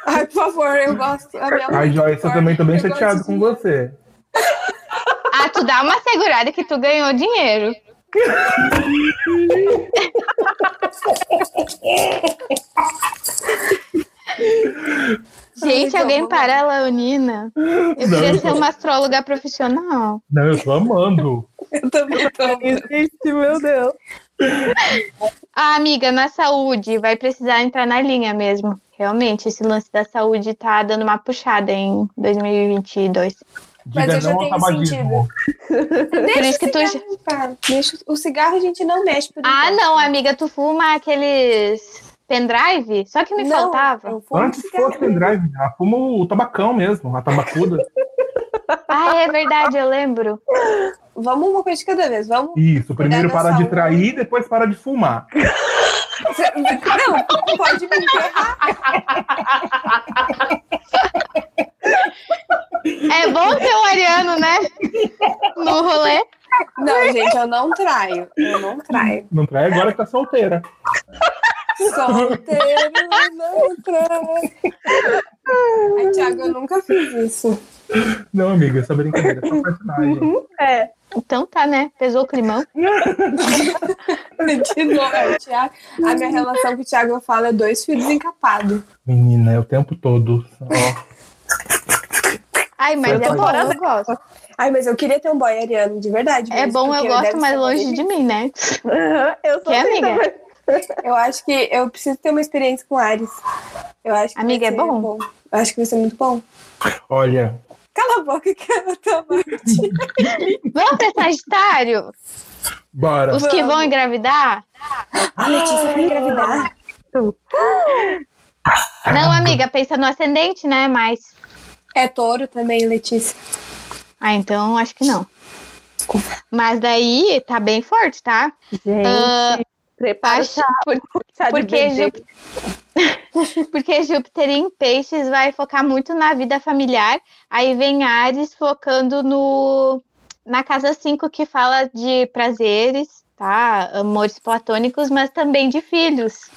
Ai, por favor, eu gosto. A minha Ai, Joyce, eu também tô bem Eu chateado com você. Ah, tu dá uma segurada que tu ganhou dinheiro. *laughs* Gente, Ai, alguém para a Leonina. Eu Não, queria eu ser tô- uma astróloga profissional. Não, eu tô amando. Eu também tô. *laughs* Existe, meu Deus. Ah, amiga, na saúde, vai precisar entrar na linha mesmo. Realmente, esse lance da saúde tá dando uma puxada em 2022. Mas Diga eu já tenho tabagismo. Deixa isso o que tu cigarro. Deixa o cigarro a gente não mexe por Ah, enquanto. não, amiga, tu fuma aqueles pendrive? Só que me Não, faltava. Antes fosse pendrive, ela fuma o tabacão mesmo, a tabacuda. *laughs* Ah, é verdade, eu lembro. Vamos uma coisa de cada vez. Vamos. Isso, primeiro para de trair, depois para de fumar. Não, pode me enterrar. É bom ter o Ariano, né? No rolê. Não, gente, eu não traio. Eu não traio. Não trai agora que tá solteira. Solteiro, *laughs* não traio. Ai, Thiago, eu nunca fiz isso. Não, amiga, essa brincadeira é só personagem. É. Então tá, né? Pesou o climão. De novo, é, o Thiago. A minha relação com o Thiago, eu falo, é dois filhos encapados. Menina, é o tempo todo. Ó, Ai, mas é bom, eu gosto. Ai, mas eu queria ter um boy ariano, de verdade. É mesmo, bom, eu gosto, mas longe de mim, né? *laughs* Eu sou Que assim amiga? Eu acho que eu preciso ter uma experiência com Ares. Eu acho que Amiga, é ser bom? Eu acho que vai ser muito bom. olha, Cala a boca que eu tô. Vamos pra Sagitário? bora. Os que vão Vamos. engravidar? A Letícia vai engravidar. Não, amiga, pensa no ascendente, né? Mas. É touro também, Letícia. Ah, então acho que não. Mas daí tá bem forte, tá? Gente, Ah, prepara acho, chá, *laughs* por- chá *laughs* de porque. Júpiter, *laughs* porque Júpiter em peixes vai focar muito na vida familiar. Aí vem Ares focando no na casa 5 que fala de prazeres, tá? Amores platônicos, mas também de filhos.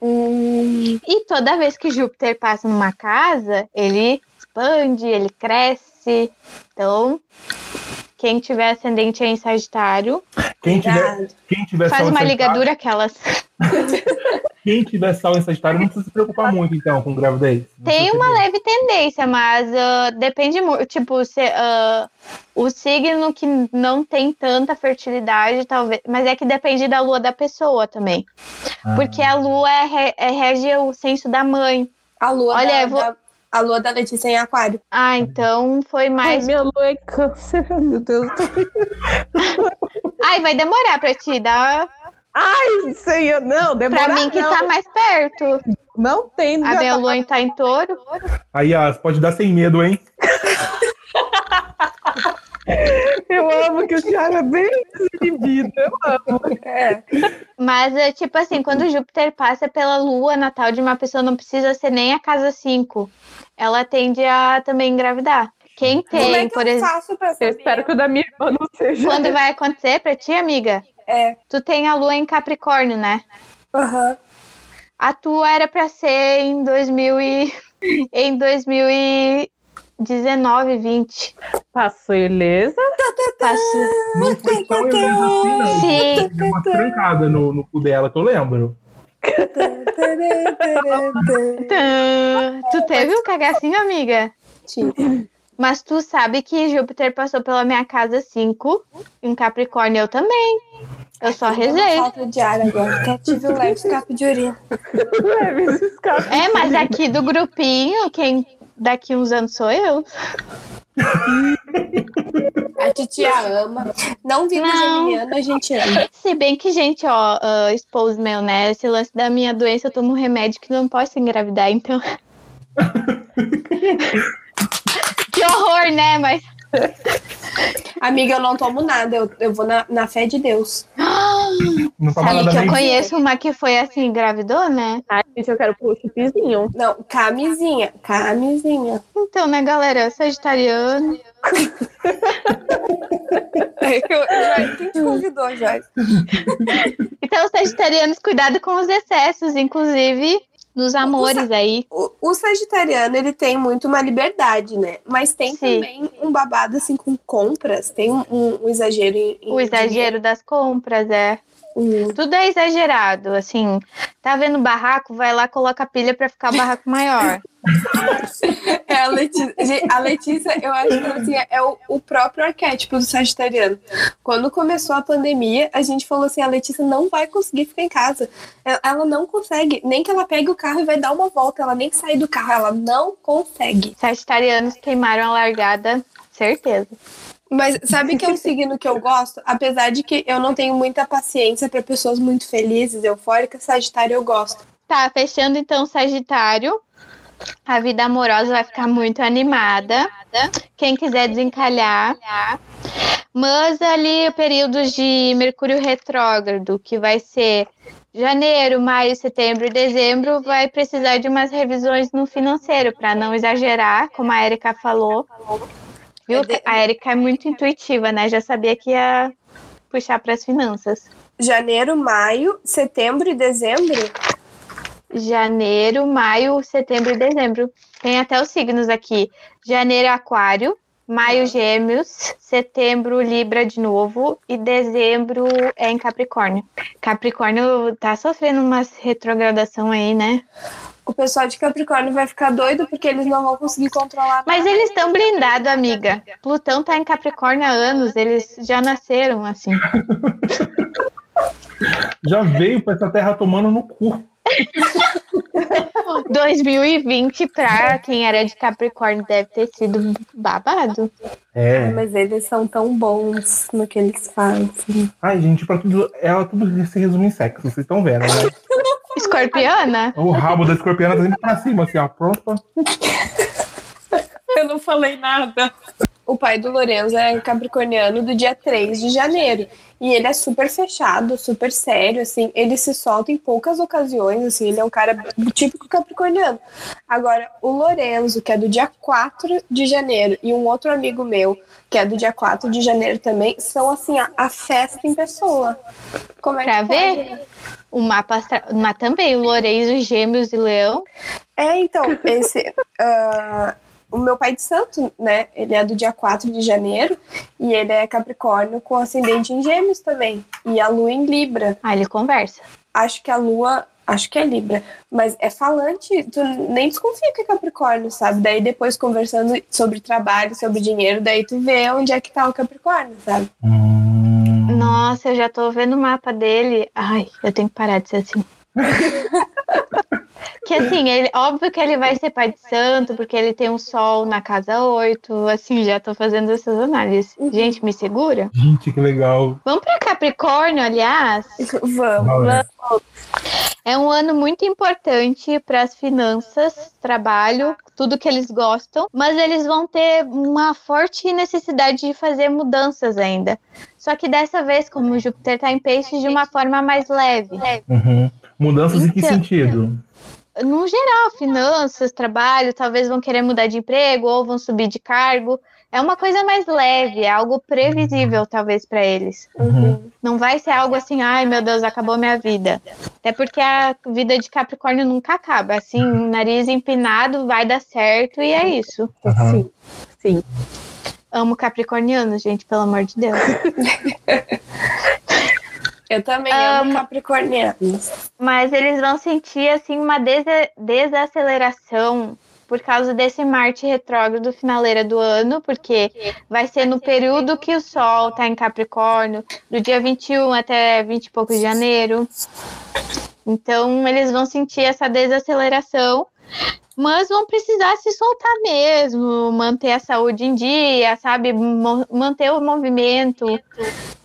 Hum, E toda vez que Júpiter passa numa casa, ele expande, ele cresce. Então, quem tiver ascendente em Sagitário, Quem tiver, quem tiver faz uma ligadura aquelas. *laughs* Quem tiver sal em Sagitário não precisa se preocupar muito, então, com gravidez. Não Tem uma leve tendência, mas ah, depende muito. Tipo, se, ah, o signo que não tem tanta fertilidade, talvez. Mas é que depende da lua da pessoa também. medo. Porque a lua é, re- é rege o senso da mãe. A lua, Olha, da, eu vou- da- a lua da Letícia em aquário. Ah, então foi Ai, mais. minha lua é câncer, *laughs* meu Deus. Ai, vai demorar pra ti, dá. Ai, senhor, não, demora Pra mim que não. tá mais perto. Não tem. A já minha tá- lua tá em touro. Aí, Yas, pode dar sem medo, hein? *laughs* Eu amo que o Thiago é bem desinibido. Eu amo. É. Mas é tipo assim, quando Júpiter passa pela lua natal de uma pessoa, não precisa ser nem a casa 5. Ela tende a também engravidar. Quem Como é tem, que por eu exemplo. faço pra Eu espero que o da minha irmã não seja. Quando vai acontecer pra ti, amiga? É. Tu tem a lua em Capricórnio, né? Aham. A tua era pra ser em 2000 e... em 2019, 20. Passou ilesa. Passou. Não foi tão ilesa assim, não. Sim. Deu uma trancada no, no cu dela, que eu lembro. Tu teve um cagacinho, amiga? Tive. Mas tu sabe que Júpiter passou pela minha casa 5 em Capricórnio, eu também. Eu só rezei. Falta de ar agora. Até tive um leve escape de urina. Leve esse escape. É, mas aqui do grupinho, quem daqui uns anos sou eu. A titia ama. Não vivo Não. geminiano, a gente ama. Se bem que, gente, ó, uh, expose meu, né? Esse lance da minha doença, eu tomo um remédio que não posso engravidar, então. *laughs* que horror, né? Mas. *laughs* Amiga, eu não tomo nada. Eu, eu vou na, na fé de Deus. Não toma Sabe nada que eu nem conheço uma que foi assim, engravidou, né? Ai, gente, eu quero pôr o chipzinho. Não, camisinha. Camisinha. Então, né, galera? Sagitariano. *laughs* Eu, eu, quem te convidou, Joyce? Então, sagitarianos, cuidado com os excessos, inclusive nos amores aí. O, o sagitariano, ele tem muito uma liberdade, né? Mas tem Sim. também um babado, assim, com compras. Tem um, um- um exagero em... em O exagero das compras, é. Hum. Tudo é exagerado, assim. Tá vendo barraco? Vai lá, coloca a pilha pra ficar o barraco maior. *laughs* É a Letícia. A Letícia, eu acho que assim, é o, o próprio arquétipo do sagitariano. Quando começou a pandemia, a gente falou assim: a Letícia não vai conseguir ficar em casa. Ela, ela não consegue. Nem que ela pegue o carro e vai dar uma volta. Ela nem sai do carro. Ela não consegue. Sagitarianos queimaram a largada, certeza. Mas sabe que é um *laughs* signo que eu gosto? Apesar de que eu não tenho muita paciência para pessoas muito felizes, eufóricas, Sagitário eu gosto. Tá, fechando então Sagitário. A vida amorosa vai ficar muito animada. Quem quiser desencalhar. Mas ali períodos de Mercúrio retrógrado, que vai ser janeiro, maio, setembro e dezembro, vai precisar de umas revisões no financeiro, para não exagerar, como a Erika falou. Viu? É A Erika é muito intuitiva, né? Já sabia que ia puxar para as finanças. Janeiro, maio, setembro e dezembro. janeiro, maio, setembro e dezembro. Tem até os signos aqui. Janeiro, aquário. Maio, gêmeos. Setembro, libra de novo. E dezembro é em capricórnio. Capricórnio tá sofrendo uma retrogradação aí, né? O pessoal de Capricórnio vai ficar doido porque eles não vão conseguir controlar. Mas eles estão blindados, amiga. Plutão tá em capricórnio há anos. Eles já nasceram assim. *laughs* Já veio pra essa terra tomando no cu. *laughs* 2020 pra quem era de capricórnio deve ter sido babado. É. Mas eles são tão bons no que eles fazem. Ai, gente, pra tudo. Ela tudo se resume em sexo, vocês estão vendo, né? *laughs* Escorpiana? O rabo da escorpiana tá sempre pra cima, assim, ó. Pronto. Eu não falei nada. O pai do Lorenzo é capricorniano do dia 3 de janeiro. E ele é super fechado, super sério, assim. Ele se solta em poucas ocasiões, assim. Ele é um cara típico capricorniano. Agora, o Lorenzo, que é do dia 4 de janeiro, e um outro amigo meu, que é do dia 4 de janeiro também, são, assim, a, a festa em pessoa. Como é Pra que pode? ver? O mapa astral. Mas também, o Lourenço, Gêmeos e Leão. É, então, esse. ah, o meu pai de santo, né? Ele é do dia 4 de janeiro e ele é Capricórnio com ascendente em Gêmeos também. E a lua em Libra. Ah, ele conversa. Acho que a lua. Acho que é Libra, mas é falante, tu nem desconfia que é Capricórnio, sabe? Daí depois conversando sobre trabalho, sobre dinheiro, daí tu vê onde é que tá o Capricórnio, sabe? Hum. Nossa, eu já tô vendo o mapa dele. Ai, eu tenho que parar de ser assim. *laughs* Porque assim, ele, óbvio que ele vai ser pai de santo, porque ele tem um sol na casa 8. Assim, já tô fazendo essas análises. Gente, me segura? Gente, que legal. Vamos pra Capricórnio, aliás. Vamos. Olha, É um ano muito importante para as finanças, trabalho, tudo que eles gostam, mas eles vão ter uma forte necessidade de fazer mudanças ainda. Só que dessa vez, como o Júpiter está em peixes, de uma forma mais leve. uhum. Mudanças em que Então- sentido? No geral, finanças, trabalho, talvez vão querer mudar de emprego ou vão subir de cargo. É uma coisa mais leve, é algo previsível, talvez, para eles. Uhum. Não vai ser algo assim, ai meu Deus, acabou minha vida. Até porque a vida de Capricórnio nunca acaba. Assim, nariz empinado vai dar certo e é isso. Aham. Sim. Sim. Amo Capricornianos, gente, pelo amor de Deus. *laughs* Eu também Amo. amo capricornianos. Mas eles vão sentir assim uma desa- desaceleração por causa desse Marte retrógrado finaleira do ano, porque vai ser no período que o Sol está em Capricórnio, do dia 21 até 20 e pouco de janeiro. Então, eles vão sentir essa desaceleração, mas vão precisar se soltar mesmo, manter a saúde em dia, sabe? Manter o movimento.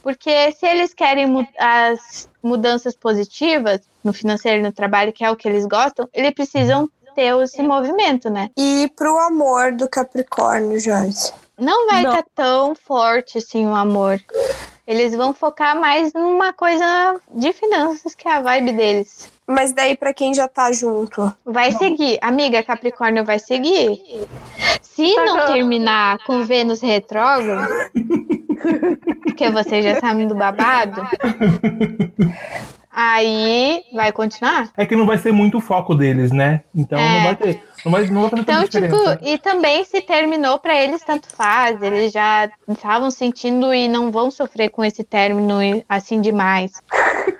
Porque se eles querem mu- as mudanças positivas no financeiro e no trabalho, que é o que eles gostam, eles precisam ter esse movimento, né? E pro amor do Capricórnio, Joyce. Não vai estar tão forte assim o amor. Eles vão focar mais numa coisa de finanças, que é a vibe deles. Mas daí pra quem já tá junto. Vai seguir. Amiga, Capricórnio vai seguir. Se não terminar com Vênus retrógrado, porque você já sabe do babado, aí vai continuar. É que não vai ser muito o foco deles, né? Então É. não vai ter. Não vai, não vai Então, tipo, e também se terminou pra eles, tanto faz. Eles já estavam sentindo e não vão sofrer com esse término assim demais. *laughs*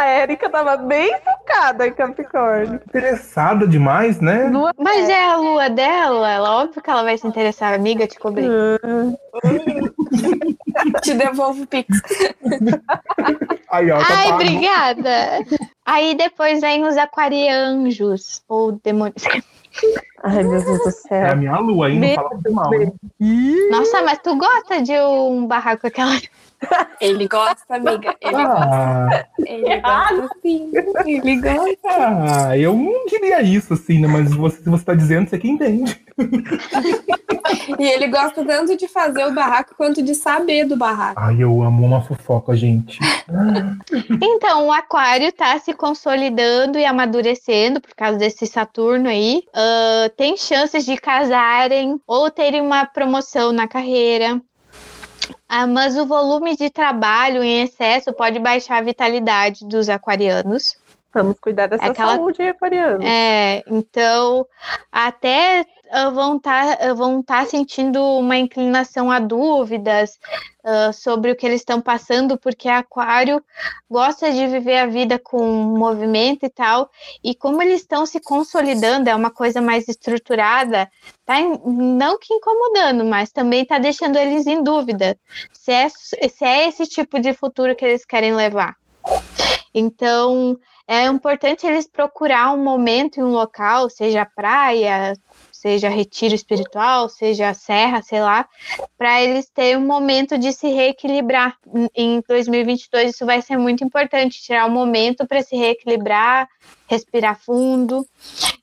A Érica tava bem focada em Capricórnio. Interessada demais, né? Lua Mas é a lua dela, ela, óbvio que ela vai se interessar, amiga, te cobri. *laughs* Te devolvo o Pix. *laughs* Aí, ó, tá Ai, pago. obrigada. Aí depois vem os aquarianjos, ou demônios. Ai, meu Deus do É a céu. minha lua aí, não fala muito mal. hein? Nossa, mas tu gosta de um barraco com aquela. Ele gosta, amiga. Ele gosta. Ah, Ele gosta sim. Ele gosta. ah, eu não diria isso, assim, né? Mas você, se você tá dizendo, você que entende. E ele gosta tanto de fazer o barraco quanto de saber do barraco. Ai, eu amo uma fofoca, gente. Então, o aquário tá se consolidando e amadurecendo por causa desse Saturno aí. Ah, tem chances de casarem ou terem uma promoção na carreira. Ah, mas o volume de trabalho em excesso pode baixar a vitalidade dos aquarianos. Vamos cuidar dessa Aquela- saúde aquariana. É, então até vão estar vão tá sentindo uma inclinação a dúvidas ah, sobre o que eles estão passando, porque Aquário gosta de viver a vida com movimento e tal, e como eles estão se consolidando, é uma coisa mais estruturada, tá não que incomodando, mas também tá deixando eles em dúvida se é, se é esse tipo de futuro que eles querem levar. Então, é importante eles procurar um momento e um local, seja praia, seja retiro espiritual, seja serra, sei lá, para eles terem um momento de se reequilibrar. Em 2022 isso vai ser muito importante, tirar um momento para se reequilibrar, respirar fundo.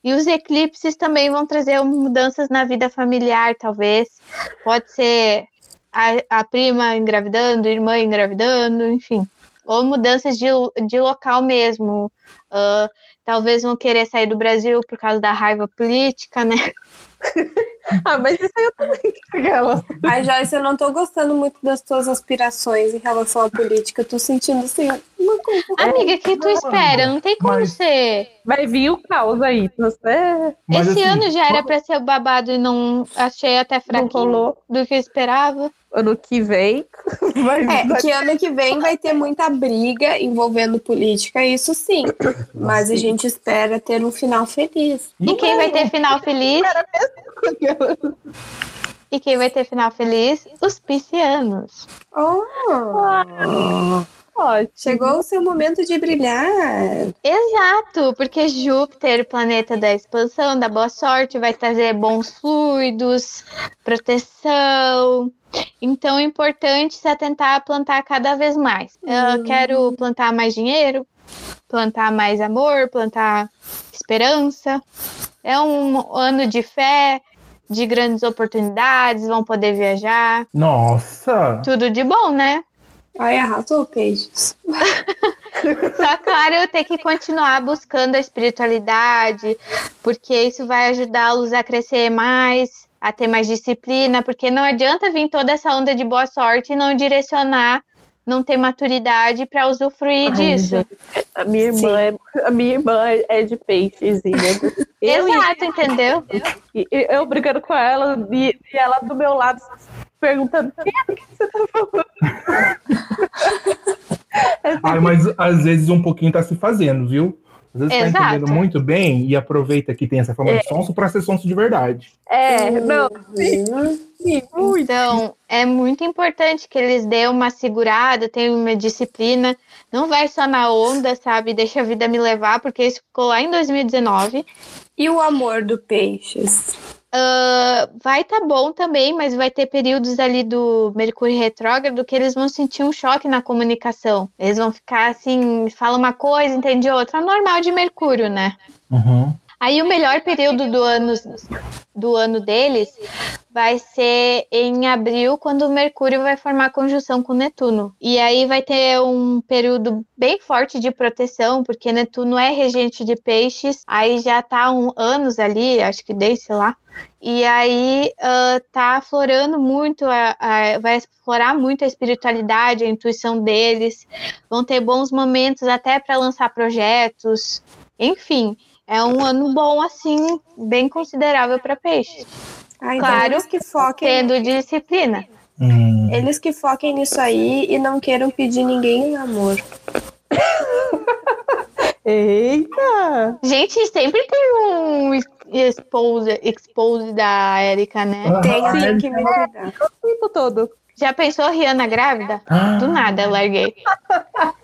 E os eclipses também vão trazer mudanças na vida familiar, talvez. Pode ser a, a prima engravidando, irmã engravidando, enfim. Ou mudanças de, de local mesmo. Ah, talvez vão querer sair do Brasil por causa da raiva política, né? *laughs* Ah, mas isso aí eu também. Aquela. Ai, Joyce, eu não tô gostando muito das tuas aspirações em relação à política. Eu tô sentindo assim, uma coisa. Amiga, o que tu espera? Não tem como mas- ser. Vai vir o caos aí. Você Mas, Esse assim, ano já era pra ser o babado e não achei até fraquinho rolou do que eu esperava. ano que vem. *laughs* Vai É, que ano que vem vai ter muita briga envolvendo política, isso sim. Mas a gente espera ter um final feliz. E quem vai ter final feliz? *laughs* E quem vai ter final feliz? Os piscianos. Oh. ótimo. Chegou o seu momento de brilhar. Exato, porque Júpiter, planeta da expansão, da boa sorte, vai trazer bons fluidos, proteção. Então é importante se atentar a plantar cada vez mais. Eu quero plantar mais dinheiro, plantar mais amor, plantar esperança. É um ano de fé, de grandes oportunidades, vão poder viajar. Nossa! Tudo de bom, né? Ai, arrasou, peixes. *laughs* Só, claro, ter que continuar buscando a espiritualidade, porque isso vai ajudá-los a crescer mais, a ter mais disciplina, porque não adianta vir toda essa onda de boa sorte e não direcionar, não ter maturidade para usufruir Ai, disso. gente, A minha irmã, é, a minha irmã é de peixes. *laughs* e Eu, Exato, entendeu? e- e eu brigando com ela e, e ela do meu lado perguntando o que, o que você tá falando? *laughs* Ai, mas às vezes um pouquinho tá se fazendo, viu? Às vezes tá Exato. entendendo muito bem e aproveita que tem essa fama de sonso pra ser sonso de verdade. É, não, sim, sim, muito. Então, é muito importante que eles dêem uma segurada, tenham uma disciplina. Não vai só na onda, sabe? Deixa a vida me levar, porque isso ficou lá em 2019. E o amor do peixes? Ah, vai tá bom também, mas vai ter períodos ali do Mercúrio retrógrado que eles vão sentir um choque na comunicação. Eles vão ficar assim, fala uma coisa, entende outra. Normal de Mercúrio, né? Uhum. Aí o melhor período do ano, do ano deles vai ser em abril, quando o Mercúrio vai formar conjunção com Netuno. E aí vai ter um período bem forte de proteção, porque Netuno é regente de peixes, aí já tá um anos ali, acho que desde, lá. E aí ah, tá aflorando muito, a, a- vai explorar muito a espiritualidade, a intuição deles. Vão ter bons momentos até para lançar projetos. Enfim, é um ano bom, assim, bem considerável para peixes. Ah, então Claro, que foquem, Tendo disciplina. Hum. eles que foquem nisso aí e não queiram pedir ninguém em amor. *laughs* Eita! Gente, sempre tem um expose, expose da Erika, né? Ah, Tem, tenho que me cuidar. O tempo todo. Já pensou Rihanna grávida? Ah, Do nada, eu larguei. *laughs*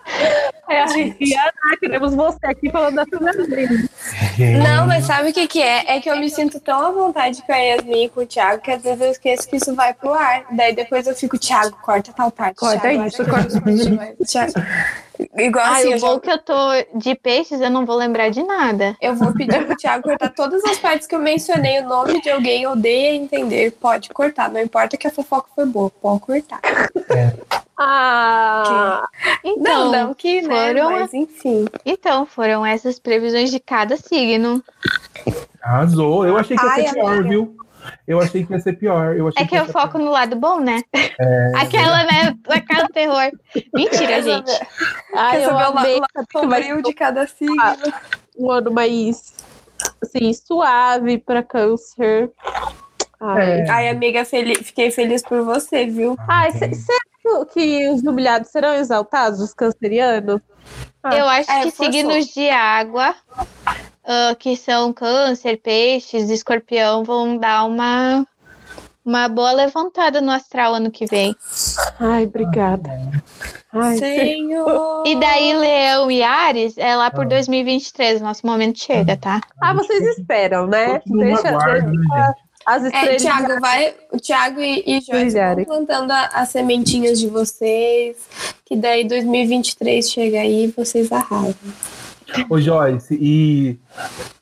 É a Rihanna, queremos você aqui falando da sua vida. gente. Não, mas sabe o que, que é? É que eu me sinto tão à vontade com a Yasmin e com o Thiago que às vezes eu esqueço que isso vai pro ar. Daí depois eu fico, Thiago, corta tal parte. Corta Thiago, isso, corta isso. *laughs* Igual Ai, assim, o eu, já- bom que eu tô de peixes, eu não vou lembrar de nada. eu vou pedir pro Thiago cortar todas as partes que eu mencionei, o nome de alguém odeia entender. Pode cortar, não importa que a fofoca foi boa, pode cortar. Ah, Então, não, não que, né? foram- Mas enfim. então, foram essas previsões de cada signo. Arrasou. Eu achei que ia ser pior, viu? Eu achei que ia ser pior. Eu achei É que eu ia ser foco no lado bom, né? É, Aquela, né? Do terror. Mentira, gente. ai, Quer eu saber o amei que sombrio de cada signo? um ano mais assim, suave para câncer. Ai, É. Ai, amiga, fel- fiquei feliz por você, viu? Ai, se- será que, que os jubilados serão exaltados, os cancerianos? Ah, Eu acho é, que forçou. signos de água, ah, que são câncer, peixes, escorpião, vão dar uma, uma boa levantada no astral ano que vem. Ai, obrigada. Ai, Senhor! E daí, Leão e Ares, é lá por 2023, nosso momento chega, tá? Ah, vocês esperam, né? todo mundo aguarda, né, as É, estrelas. Thiago, vai, o Thiago e, e Joyce vão Brilharem. plantando a- as sementinhas de vocês, que daí 2023 chega aí e vocês arrasam. Ô, Joyce, e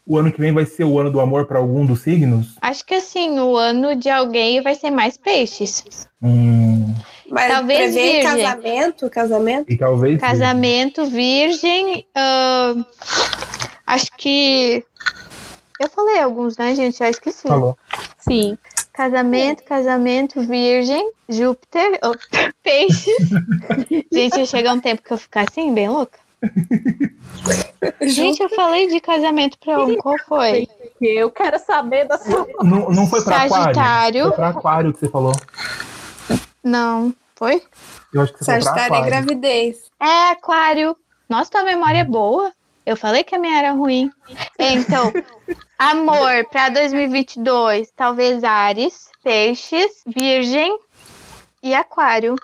o ano que vem vai ser o ano do amor para algum dos signos? Acho que assim, o ano de alguém vai ser mais peixes. Hum, Mas Talvez virgem. casamento, casamento? e talvez. Casamento, virgem. ahn, acho que. Eu falei alguns, né, gente? Já esqueci. Falou. Sim. Casamento, casamento, virgem, Júpiter, oh, *laughs* peixes. *laughs* Gente, ia chegar um tempo que eu ficar assim, bem louca. Gente, eu falei de casamento pra um, qual foi? Eu quero saber da sua. Não, não foi para aquário? Sagitário. Foi para aquário que você falou. Não, foi? Eu acho que você foi para Sagitário é aquário. gravidez. É, aquário. Nossa, tua memória é boa. Eu falei que a minha era ruim. Então, *laughs* amor pra 2022, talvez Ares, Peixes, Virgem e Aquário.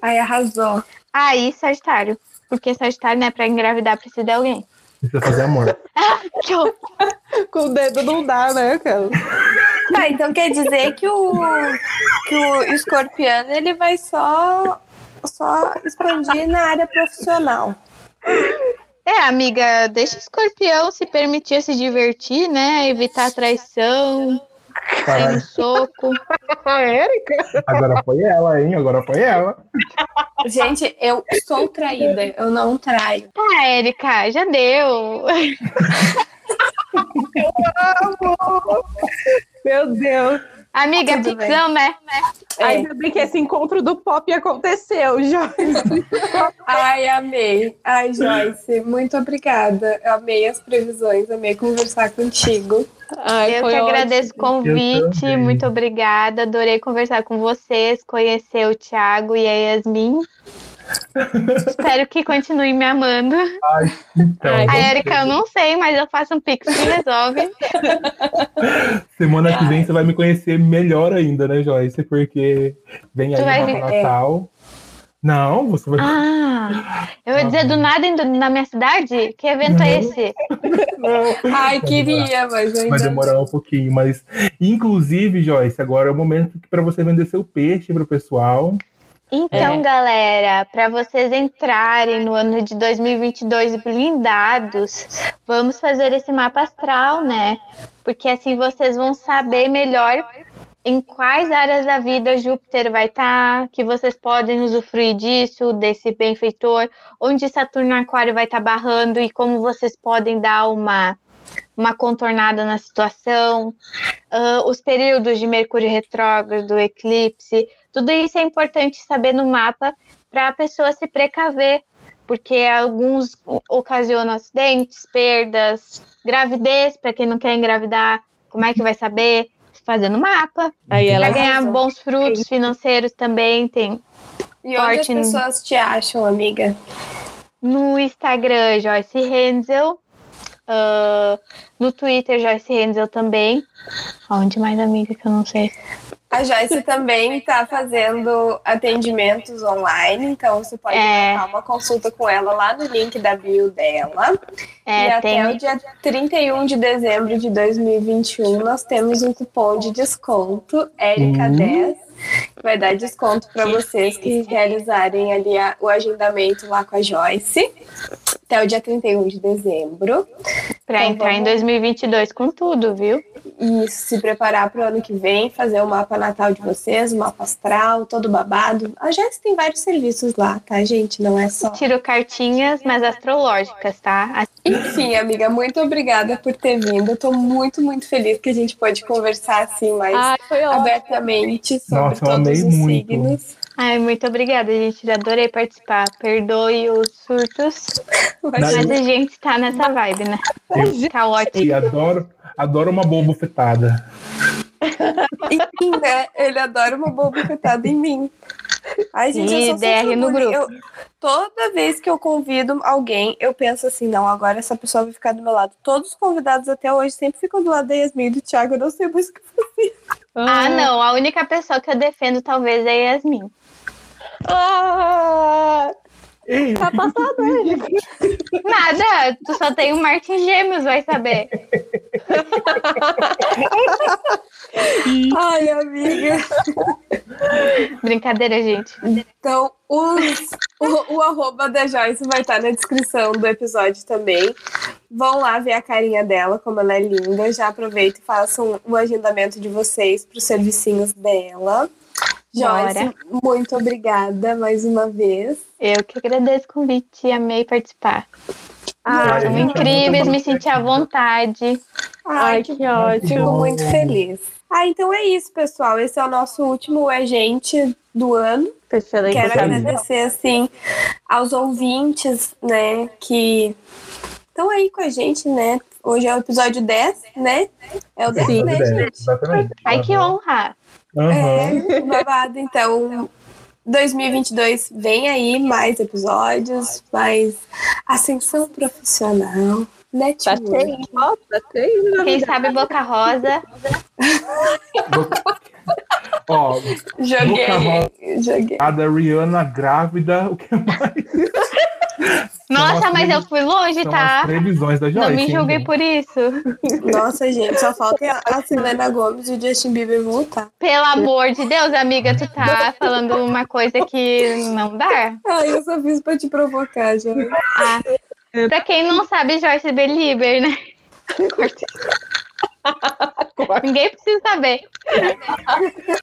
Ai, arrasou. Aí, Sagitário. Porque Sagitário, né, pra engravidar precisa de alguém. Precisa fazer amor. *laughs* Com o dedo não dá, né, cara? Tá, então quer dizer que o, que o escorpiano ele vai só, só expandir na área profissional. É, amiga, deixa o escorpião se permitir se divertir, né? Evitar traição, sem soco. *laughs* A Érica? Agora foi ela, hein? Agora foi ela. Gente, eu sou traída, eu não traio. Tá, Érica, já deu. *laughs* Meu Deus. Amiga, Tudo bem. ficção, né? É. Ainda bem que esse encontro do pop aconteceu, Joyce. *laughs* Ai, amei. Ai, Joyce, muito obrigada. Amei as previsões, amei conversar contigo. Ai, Eu que ótimo. agradeço o convite, muito obrigada. Adorei conversar com vocês, conhecer o Thiago e a Yasmin. Espero que continuem me amando. Então, Ai, A vamos- Erika, eu não sei, mas eu faço um pix que resolve. semana que vem você vai me conhecer melhor ainda, né, Joyce? Porque vem aí Tu vai o Natal. Não, você vai. Ah, eu ia dizer do nada na minha cidade? Que evento é esse? Ai, queria, mas eu Vai ainda demorar um pouquinho, mas inclusive, Joyce, agora é o momento para você vender seu peixe pro pessoal. Então, É. galera, para vocês entrarem no ano de 2022 blindados, vamos fazer esse mapa astral, né? Porque assim vocês vão saber melhor em quais áreas da vida Júpiter vai estar, que vocês podem usufruir disso, desse benfeitor, onde Saturno Aquário vai estar barrando e como vocês podem dar uma uma contornada na situação, ah, os períodos de Mercúrio retrógrado, eclipse, tudo isso é importante saber no mapa para a pessoa se precaver, porque alguns ocasionam acidentes, perdas, gravidez, para quem não quer engravidar, como é que vai saber? Fazendo mapa. Para ganhar arrasou. bons frutos financeiros também, tem E onde as pessoas te acham, amiga? no Instagram Joyce Renzel, ah, no Twitter Joyce Renzel também. Onde mais amiga que eu não sei? A Joyce também está fazendo atendimentos online, então você pode É. marcar uma consulta com ela lá no link da bio dela. e É, até tem o dia 31 de dezembro de 2021 nós temos um cupom de desconto, Erika10. que Vai dar desconto para vocês que realizarem ali a- o agendamento lá com a Joyce. Até o dia 31 de dezembro. para Então entrar em vamos- 2022 com tudo, viu? E se preparar para o ano que vem, fazer o mapa natal de vocês, o mapa astral, todo babado. A Joyce tem vários serviços lá, tá, gente? Não é só. Tiro cartinhas, mas astrológicas, tá? Enfim, amiga, muito obrigada por ter vindo. Eu tô muito, muito feliz que a gente pode conversar assim mais Ai, abertamente sobre Nossa, eu todos amei os muito. signos. Ai, muito obrigada, gente. Adorei participar. Perdoe os surtos, Mas, a gente tá nessa vibe, né? Tá ótimo. E adoro, adoro uma boa bufetada. enfim, né? Ele adora uma boa bufetada em mim. Ai, gente, eu E sou DR no grupo. Eu- toda vez que eu convido alguém, eu penso assim, não, agora essa pessoa vai ficar do meu lado. Todos os convidados até hoje sempre ficam do lado da Yasmin e do Thiago. Eu não sei mais o que fazer. Ah, não. A única pessoa que eu defendo talvez é a Yasmin. Ah, tá passada, Érica. Nada, tu só tem o Martin Gêmeos, vai saber. Ai, amiga. Brincadeira, gente. Então, os- o, o arroba da Joyce vai estar na descrição do episódio também. Vão lá ver a carinha dela, como ela é linda. Já aproveita e façam o agendamento de vocês para os servicinhos dela. Joyce, muito obrigada mais uma vez. Eu que agradeço o convite e amei participar. Ah, Ai, incríveis, é muito me senti à vontade. Ai, que ótimo. Fico muito feliz. Ah, então é isso, pessoal. Esse é o nosso último É Gente do ano. Fechando. Quero agradecer, assim, aos ouvintes, né, que estão aí com a gente, né? Hoje é o episódio 10, né? É o 10, Sim. né, gente? Exatamente. Ai, que honra. Aham. É, babado. Então, 2022 vem aí mais episódios, mais ascensão profissional, Tá network. ó, tá. Quem sabe Boca Rosa. *laughs* Ó, Joguei, Luca joguei. a da Rihanna grávida, o que mais? *laughs* Nossa, mas eu fui longe, tá? previsões da Joyce. Não me hein, julguei gente? por isso. *laughs* Nossa, gente, só falta a Selena Gomes e o Justin Bieber voltar. Pelo amor de Deus, amiga, tu tá falando uma coisa que não dá. Ai, eu só fiz pra te provocar, já. Ah, pra quem não sabe, Joyce Belieber, né? *laughs* *laughs* Ninguém precisa saber.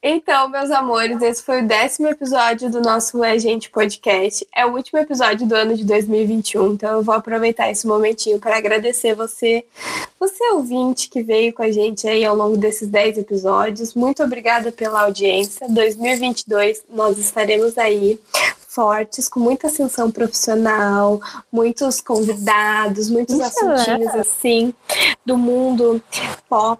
Então, meus amores, esse foi o décimo episódio do nosso É Gente Podcast. É o último episódio do ano de 2021, então eu vou aproveitar esse momentinho para agradecer você, você ouvinte que veio com a gente aí ao longo desses 10 episódios. Muito obrigada pela audiência. 2022 nós estaremos aí fortes, com muita ascensão profissional, muitos convidados, muitos Isso, assuntinhos assim do mundo pop.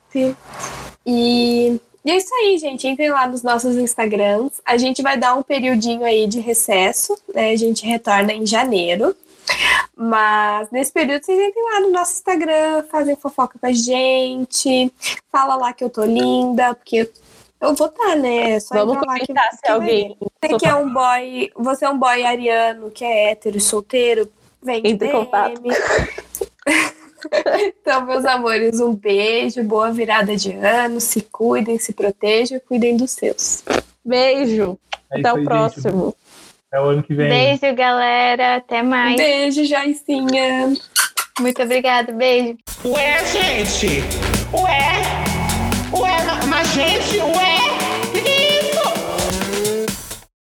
E, e é isso aí, gente. Entrem lá nos nossos Instagrams. A gente vai dar um periodinho aí de recesso, né? A gente retorna em janeiro. Mas nesse período vocês entrem lá no nosso Instagram, fazem fofoca com a gente, fala lá que eu tô linda, porque eu vou estar, né? É Só Vamos lá que, comentar se que alguém. você que é um boy, você é um boy ariano, que é hétero e solteiro, vem Entre em contato. DM. *laughs* então, meus amores, um beijo, boa virada de ano, se cuidem, se protejam, cuidem dos seus. Beijo. É Até o aí, gente. próximo. É o ano que vem. Beijo, galera. Até mais. Beijo, Joicinha. Muito obrigada. Beijo. Ué, gente? Ué? Ué, ma- mas gente, ué?